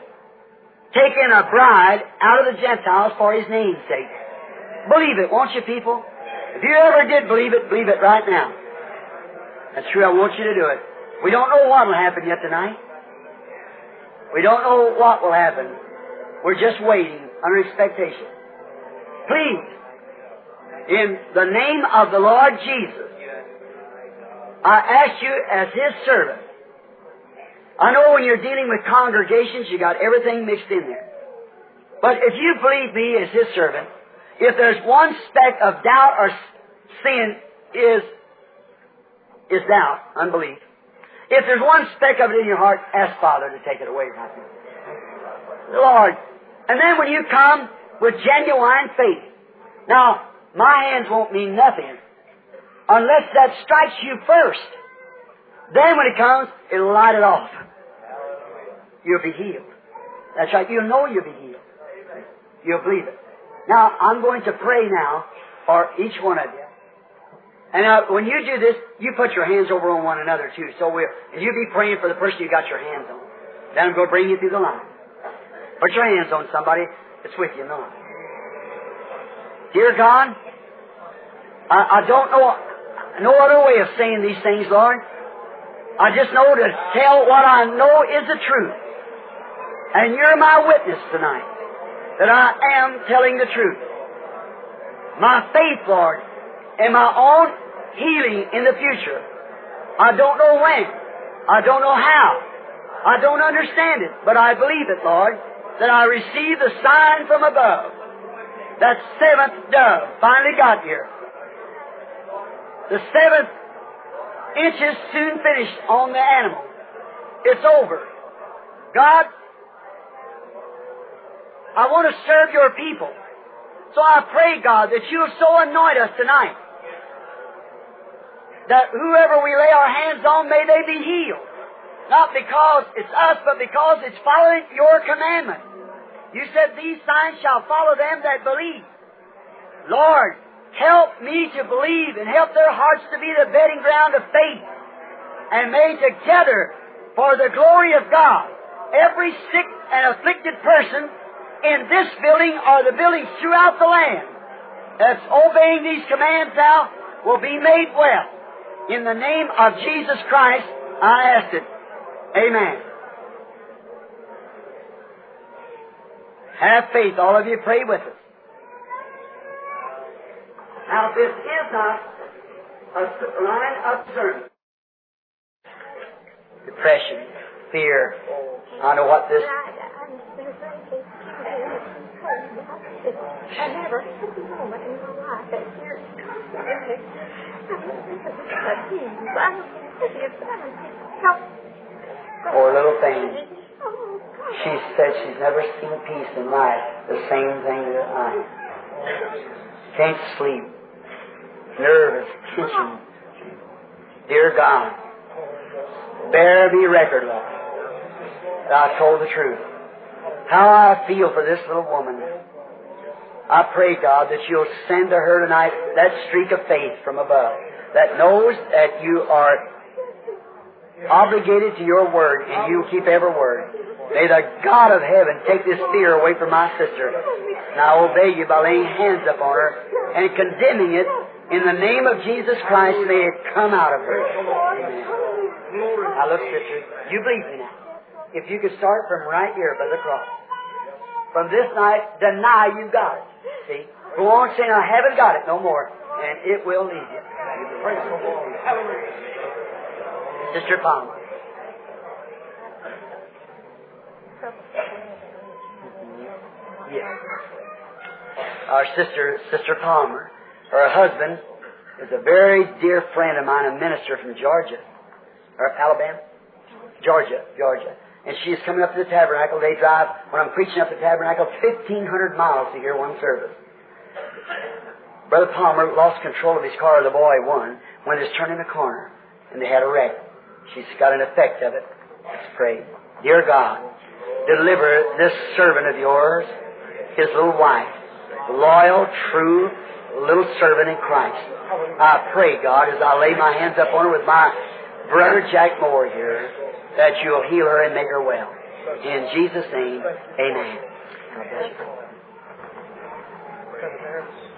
taking a bride out of the Gentiles for His name's sake. Believe it, won't you, people? If you ever did believe it, believe it right now. That's true, I want you to do it. We don't know what will happen yet tonight. We don't know what will happen. We're just waiting under expectation. Please, in the name of the Lord Jesus, I ask you as His servant. I know when you're dealing with congregations, you got everything mixed in there. But if you believe me as His servant, if there's one speck of doubt or sin is is doubt, unbelief. If there's one speck of it in your heart, ask Father to take it away from you. Lord. And then when you come with genuine faith, now, my hands won't mean nothing unless that strikes you first. Then when it comes, it'll light it off. You'll be healed. That's right. You'll know you'll be healed. You'll believe it. Now, I'm going to pray now for each one of you. And uh, when you do this, you put your hands over on one another too. So we'll, you be praying for the person you got your hands on. Then I'm going to bring you through the line. Put your hands on somebody that's with you in line. Dear God, I, I don't know no other way of saying these things, Lord. I just know to tell what I know is the truth. And you're my witness tonight that I am telling the truth. My faith, Lord, and my own healing in the future. I don't know when. I don't know how. I don't understand it, but I believe it, Lord, that I received the sign from above. That seventh dove finally got here. The seventh inches soon finished on the animal. It's over. God, I want to serve your people. So I pray, God, that you'll so anoint us tonight that whoever we lay our hands on, may they be healed. Not because it's us, but because it's following your commandment. You said these signs shall follow them that believe. Lord, help me to believe and help their hearts to be the bedding ground of faith. And may together, for the glory of God, every sick and afflicted person in this building or the buildings throughout the land that's obeying these commands now will be made well. In the name of Jesus Christ, I ask it. Amen. Have faith. All of you pray with us. Now, this is not a line of sermon. Depression, fear. I know what this. I never had a moment in my life that fear. Poor little thing. She said she's never seen peace in life. The same thing that I. Can't sleep. Nervous, tension. Dear God, bear me record, Lord, I told the truth. How I feel for this little woman. I pray, God, that you'll send to her tonight that streak of faith from above that knows that you are obligated to your word and you keep every word. May the God of heaven take this fear away from my sister. And I obey you by laying hands upon her and condemning it in the name of Jesus Christ. May it come out of her. Now look, sister, you believe me now. If you could start from right here by the cross. From this night, deny you've got it. See? Go on saying, I haven't got it no more. And it will leave you. Sister Palmer. Yes. Our sister, Sister Palmer, her husband is a very dear friend of mine, a minister from Georgia, or Alabama, Georgia, Georgia. And she is coming up to the tabernacle. They drive, when I'm preaching up the tabernacle, 1,500 miles to hear one service. Brother Palmer lost control of his car, the boy won, when he was turning a corner, and they had a wreck. She's got an effect of it. Let's pray. Dear God, deliver this servant of yours, his little wife, loyal, true, little servant in Christ. I pray, God, as I lay my hands up on her with my brother Jack Moore here, that you'll heal her and make her well. In Jesus' name, amen. God bless you.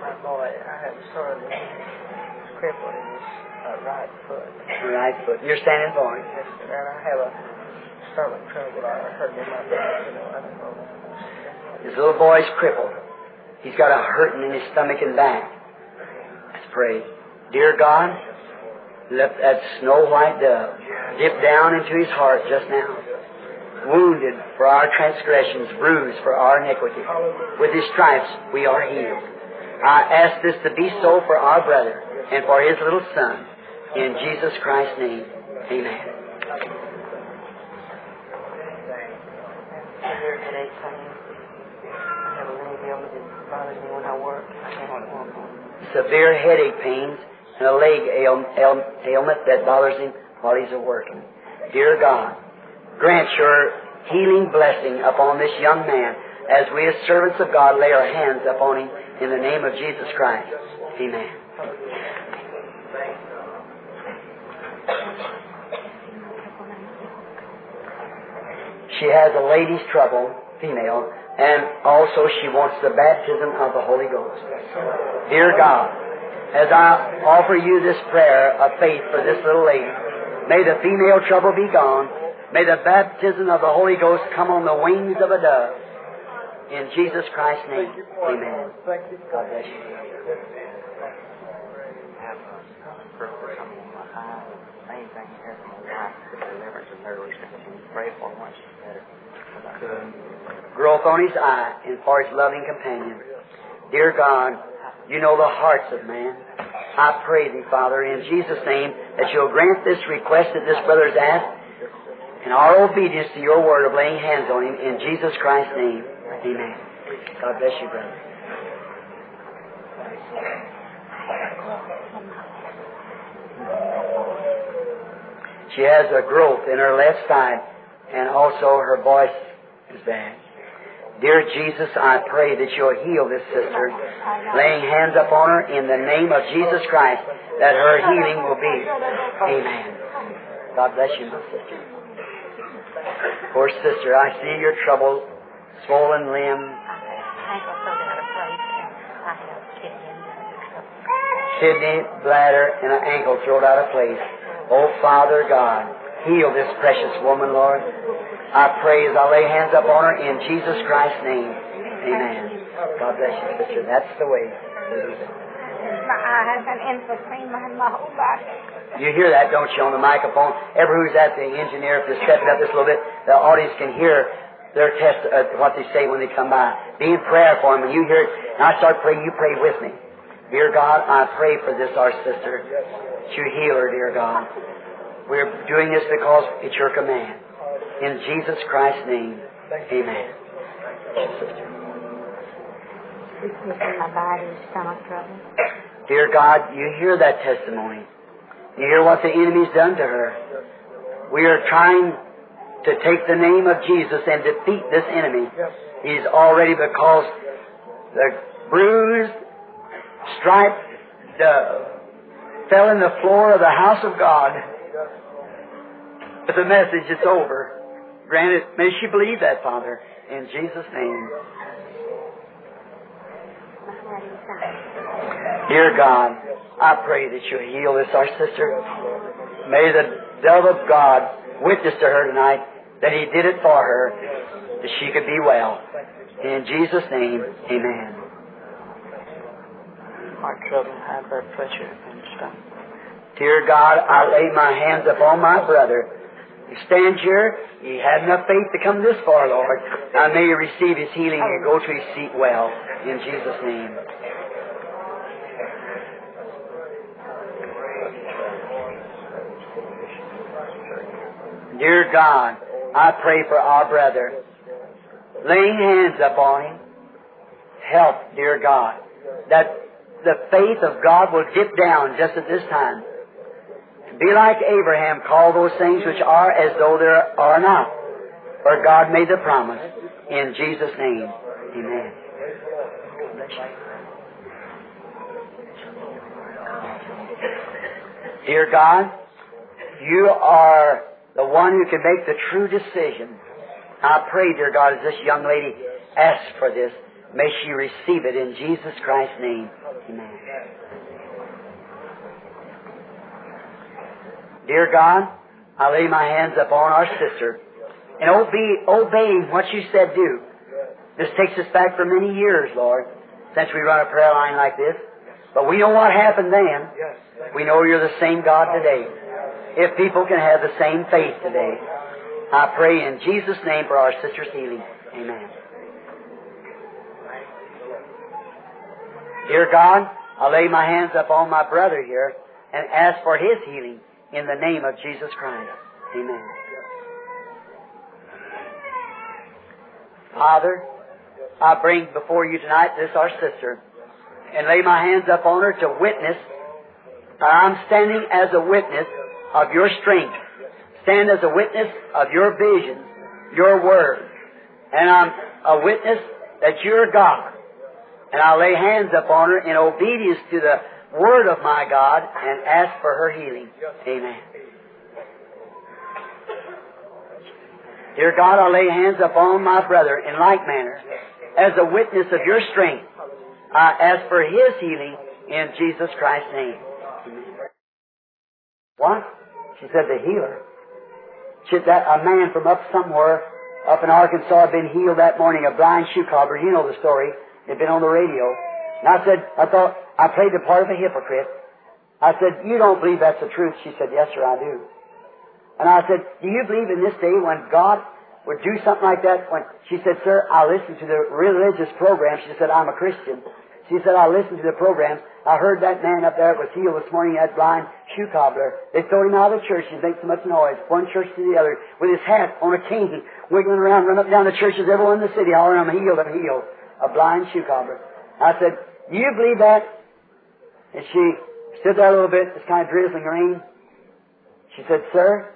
my boy, I have sort of crippled in his uh, right foot. Right foot. You're standing for him. Yes, sir, and I have a trouble. I know. His little boy's crippled. He's got a hurting in his stomach and back. Let's pray. Dear God, let that snow white dove dip down into his heart just now. Wounded for our transgressions, bruised for our iniquity. With his stripes we are healed. I ask this to be so for our brother and for his little son. In Jesus Christ's name, amen. Severe headache pain. I have a ailment that bothers me when I work. I can't walk on. Severe headache pains and a leg ail- ail- ailment that bothers him while he's at working. Dear God, grant your healing blessing upon this young man as we as servants of God lay our hands upon him in the name of Jesus Christ. Amen. She has a lady's trouble, female, and also she wants the baptism of the Holy Ghost. Dear God, as I offer you this prayer of faith for this little lady, may the female trouble be gone. May the baptism of the Holy Ghost come on the wings of a dove. In Jesus Christ's name, amen. God bless you. have a purple something on my eye. Main thing here for my wife, the deliverance of nervous Can you pray for her once she's better? Growth on his eye and for his loving companion. Dear God, you know the hearts of man. I pray thee, Father, in Jesus' name, that you'll grant this request that this brother has asked and our obedience to your word of laying hands on him in Jesus Christ's name. Amen. God bless you, brother. She has a growth in her left side, and also her voice is bad. Dear Jesus, I pray that you'll heal this sister, laying hands upon her in the name of Jesus Christ, that her healing will be. Amen. God bless you, my sister. Poor sister, I see your trouble, swollen limb, kidney, bladder, and an ankle thrown out of place. Oh, Father God, heal this precious woman, Lord. I pray as I lay hands up on her in Jesus Christ's name. Amen. God bless you, sister. That's the way. My eye has been inflammation in my whole body. You hear that, don't you, on the microphone? Everyone who's at the engineer, if you're stepping up just a little bit, the audience can hear their test, uh, what they say when they come by. Be in prayer for them. When you hear it, and I start praying, you pray with me. Dear God, I pray for this, our sister. You heal her, dear God. We're doing this because it's your command. In Jesus Christ's name, amen. Dear God, you hear that testimony. You hear what the enemy's done to her. We are trying to take the name of Jesus and defeat this enemy. He's already because the bruised, striped dove fell in the floor of the house of God. But the message is over. Granted, may she believe that, Father, in Jesus' name. My. Dear God, I pray that you heal this, our sister. May the dove of God witness to her tonight that He did it for her, that she could be well. In Jesus' name, amen. Trouble, high blood pressure, and stuff. Dear God, I lay my hands upon my brother. You stands here, He had enough faith to come this far, Lord. Now may receive his healing and go to his seat well. In Jesus' name. Dear God, I pray for our brother. Laying hands upon him, help, dear God, that the faith of God will dip down just at this time. Be like Abraham, call those things which are as though there are not. For God made the promise. In Jesus' name, amen. Dear God, you are the one who can make the true decision. I pray, dear God, as this young lady asks for this, may she receive it in Jesus Christ's name. Amen. Dear God, I lay my hands upon our sister and obey, obeying what you said do. This takes us back for many years, Lord, since we run a prayer line like this. But we know what happened then. We know you're the same God today. If people can have the same faith today, I pray in Jesus' name for our sister's healing. Amen. Dear God, I lay my hands upon my brother here and ask for his healing in the name of Jesus Christ. Amen. Father, I bring before you tonight this our sister and lay my hands upon her to witness. I'm standing as a witness of your strength. Stand as a witness of your vision, your word. And I'm a witness that you're God. And I lay hands upon her in obedience to the word of my God and ask for her healing. Amen. Dear God, I lay hands upon my brother in like manner as a witness of your strength. I ask for his healing in Jesus Christ's name. What? She said the healer. She, that a man from up somewhere up in Arkansas had been healed that morning, a blind shoe cobbler. You know the story. It'd been on the radio. And I said, I thought, I played the part of a hypocrite. I said, you don't believe that's the truth? She said, yes, sir, I do. And I said, do you believe in this day when God would do something like that? When She said, sir, I listen to the religious program. She said, I'm a Christian. She said, I listen to the programs. I heard that man up there was healed this morning, that blind shoe cobbler. They throw him out of the church. He makes so much noise, one church to the other, with his hat on a cane, wiggling around, run up down the churches, everyone in the city hollering, I'm healed, I'm healed. A blind shoe cobbler. I said, you believe that? And she stood there a little bit, it's kind of drizzling rain. She said, Sir,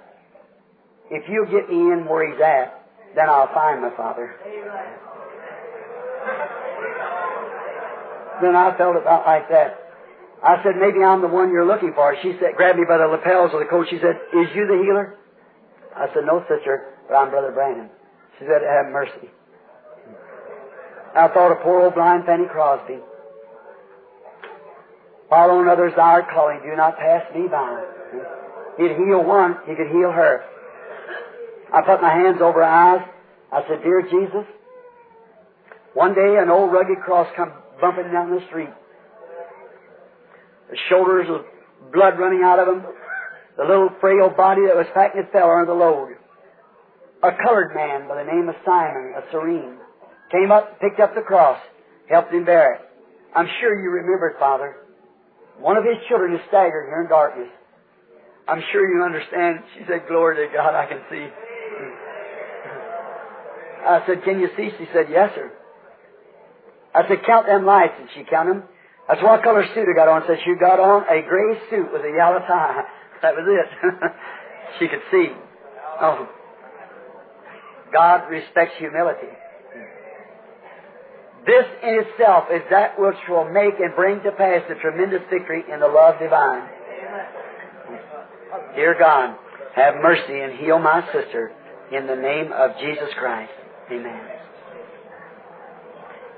if you'll get me in where he's at, then I'll find my father. Then I felt about like that. I said, maybe I'm the one you're looking for. She said, grabbed me by the lapels of the coat. She said, is you the healer? I said, no, sister, but I'm Brother Branham. She said, have mercy. I thought of poor old blind Fanny Crosby. Follow another's our calling. Do not pass me by. He'd heal one, he could heal her. I put my hands over her eyes. I said, Dear Jesus, one day an old rugged cross come bumping down the street. The shoulders with blood running out of him. The little frail body that was fat and fell under the load. A colored man by the name of Simon, a Cyrene, came up, picked up the cross, helped him bear it. I'm sure you remember it, Father. One of his children is staggered here in darkness. I'm sure you understand. She said, Glory to God, I can see. I said, Can you see? She said, Yes, sir. I said, Count them lights. And she counted them. I said, What color suit I got on? Said, She got on a gray suit with a yellow tie. [laughs] That was it. [laughs] she could see. Oh. God respects humility. This in itself is that which will make and bring to pass the tremendous victory in the love divine. Dear God, have mercy and heal my sister in the name of Jesus Christ. Amen.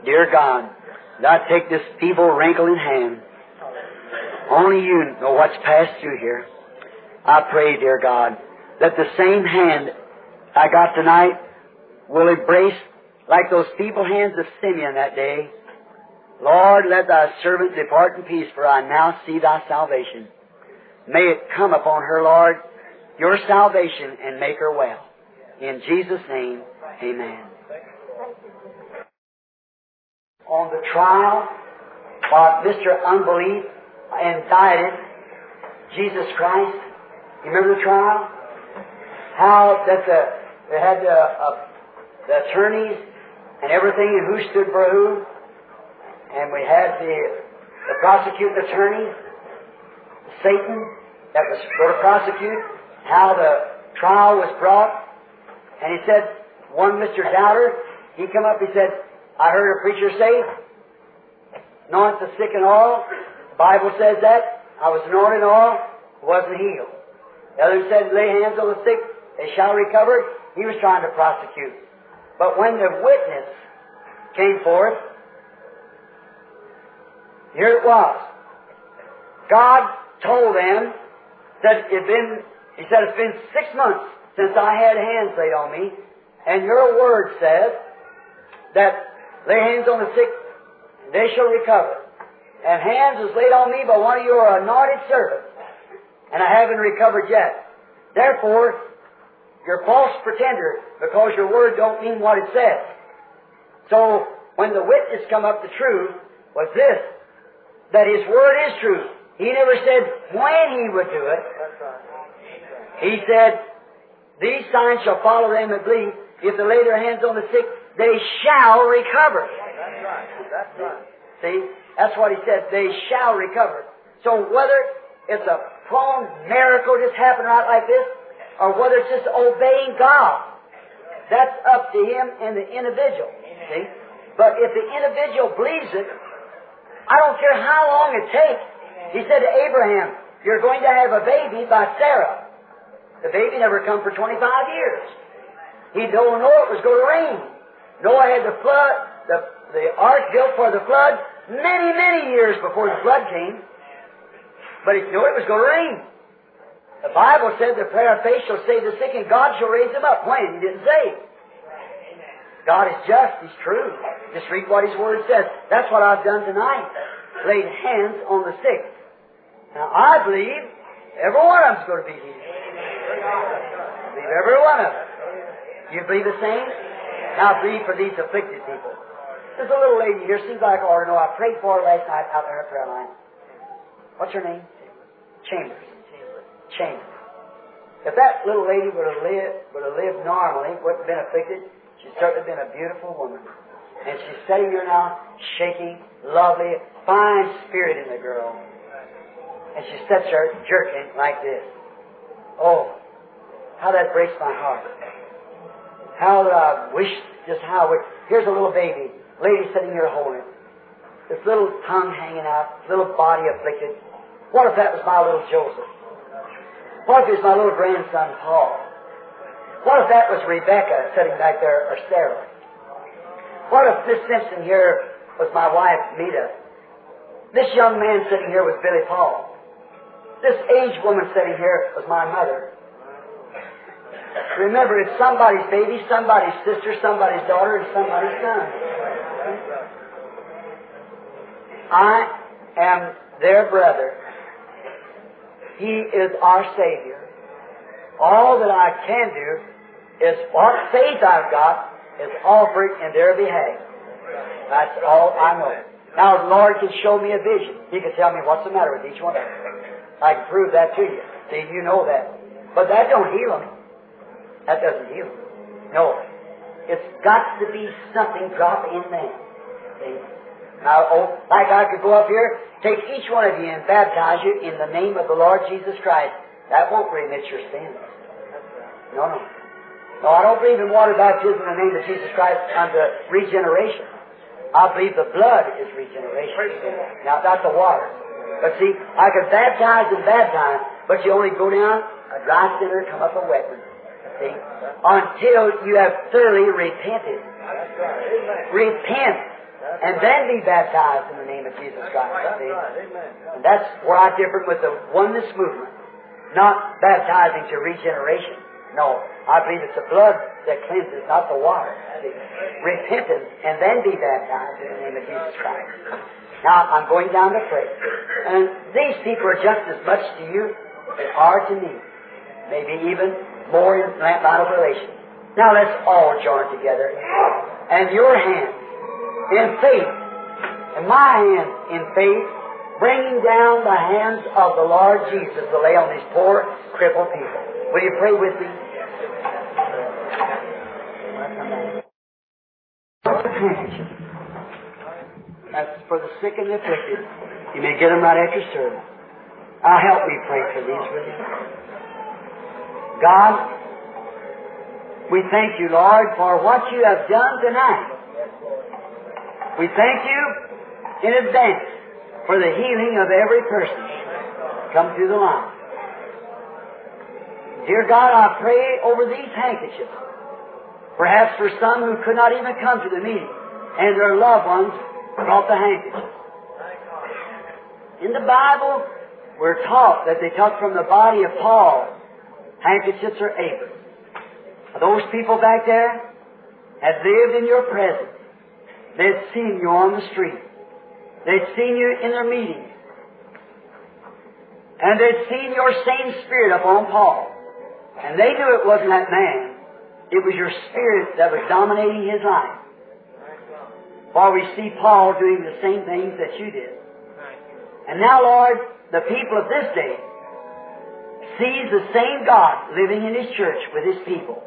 Dear God, thou take this feeble, wrinkling hand. Only you know what's passed through here. I pray, dear God, that the same hand I got tonight will embrace like those feeble hands of Simeon that day. Lord, let thy servant depart in peace, for I now see thy salvation. May it come upon her, Lord, your salvation, and make her well. In Jesus' name, amen. On the trial, while Mr. Unbelief indicted Jesus Christ, you remember the trial? How that the, they had the, uh, the attorneys and everything and who stood for who. And we had the, the prosecuting attorney, Satan, that was going to prosecute, how the trial was brought. And he said, one Mr. Doubter, he come up, he said, I heard a preacher say, anoint the sick and all. The Bible says that. I was anointed and all, wasn't healed. The other said, lay hands on the sick, they shall recover. He was trying to prosecute. But when the witness came forth, here it was. God told them that it been, He said, it's been six months since I had hands laid on me, and your word says that lay hands on the sick, they shall recover. And hands was laid on me by one of your anointed servants, and I haven't recovered yet. Therefore, you're a false pretender because your word don't mean what it says. So when the witness come up the truth was this, that his word is true. He never said when he would do it. He said, these signs shall follow them that believe. If they lay their hands on the sick, they shall recover. That's right. That's right. See? That's what he said. They shall recover. So whether it's a prompt miracle just happened right like this, or whether it's just obeying God, that's up to him and the individual. See? But if the individual believes it, I don't care how long it takes. He said to Abraham, You're going to have a baby by Sarah. The baby never come for 25 years. He don't know it was going to rain. Noah had the flood, the, the ark built for the flood many, many years before the flood came. But he knew it was going to rain. The Bible said the prayer of faith shall save the sick and God shall raise them up. When? He didn't say. God is just. He's true. Just read what His Word says. That's what I've done tonight. Laid hands on the sick. Now, I believe every one of them's going to be healed. I believe every one of them. You believe the same? Now, believe for these afflicted people. There's a little lady here, seems like I ought to know. I prayed for her last night out in her prayer line. What's her name? Chambers. Chambers. If that little lady would have lived, would have lived normally, wouldn't have been afflicted, she'd certainly been a beautiful woman. And she's sitting here now, shaking, lovely, fine spirit in the girl. And she sits there jerking like this. Oh, how that breaks my heart. How that I wish just how we, here's a little baby lady sitting here holding it. This little tongue hanging out, little body afflicted. What if that was my little Joseph? What if it was my little grandson Paul? What if that was Rebecca sitting back there, or Sarah? What if Miss Simpson here was my wife, Meda? This young man sitting here was Billy Paul. This aged woman sitting here was my mother. Remember, it's somebody's baby, somebody's sister, somebody's daughter, and somebody's son. I am their brother. He is our Savior. All that I can do is what faith I've got is offer it in their behalf. That's all I know. Now, the Lord can show me a vision. He can tell me what's the matter with each one of them. I can prove that to you. See, you know that. But that don't heal them. That doesn't heal them. No. It's got to be something drop in them. See? Now, oh, like I could go up here, take each one of you and baptize you in the name of the Lord Jesus Christ. That won't remit your sins. No, no. No, I don't believe in water baptism in the name of Jesus Christ unto regeneration. I believe the blood is regeneration. Now, that's the water. But see, I could baptize and baptize, but you only go down a dry sinner, come up a wet one. See? Until you have thoroughly repented. Repent. And then be baptized in the name of Jesus Christ. See? And that's where I differ with the oneness movement. Not baptizing to regeneration. No, I believe it's the blood that cleanses, not the water. See? Repentance and then be baptized in the name of Jesus Christ. Now, I'm going down to pray. And these people are just as much to you as are to me. Maybe even more in that line of relation. Now, let's all join together. And your hand in faith, and my hands in faith, bringing down the hands of the Lord Jesus to lay on these poor, crippled people. Will you pray with me? That's for the sick and the afflicted. You may get them right after service. Now help me pray for these, will you? God, we thank you, Lord, for what you have done tonight. We thank you in advance for the healing of every person come through the line. Dear God, I pray over these handkerchiefs. Perhaps for some who could not even come to the meeting and their loved ones brought the handkerchief. In the Bible, we're taught that they took from the body of Paul handkerchiefs or aprons. Those people back there had lived in your presence. They'd seen you on the street. They'd seen you in their meetings. And they'd seen your same spirit upon Paul. And they knew it wasn't that man. It was your spirit that was dominating his life. While we see Paul doing the same things that you did. And now, Lord, the people of this day sees the same God living in His church with His people.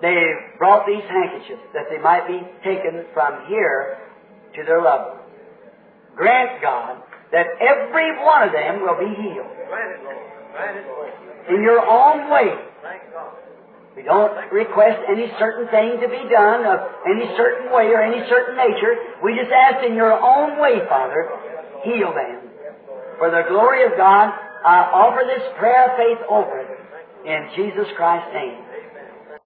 They brought these handkerchiefs that they might be taken from here to their loved ones. Grant, God, that every one of them will be healed. In your own way. We don't request any certain thing to be done of any certain way or any certain nature. We just ask in your own way, Father, heal them. For the glory of God, I offer this prayer of faith over in Jesus Christ's name.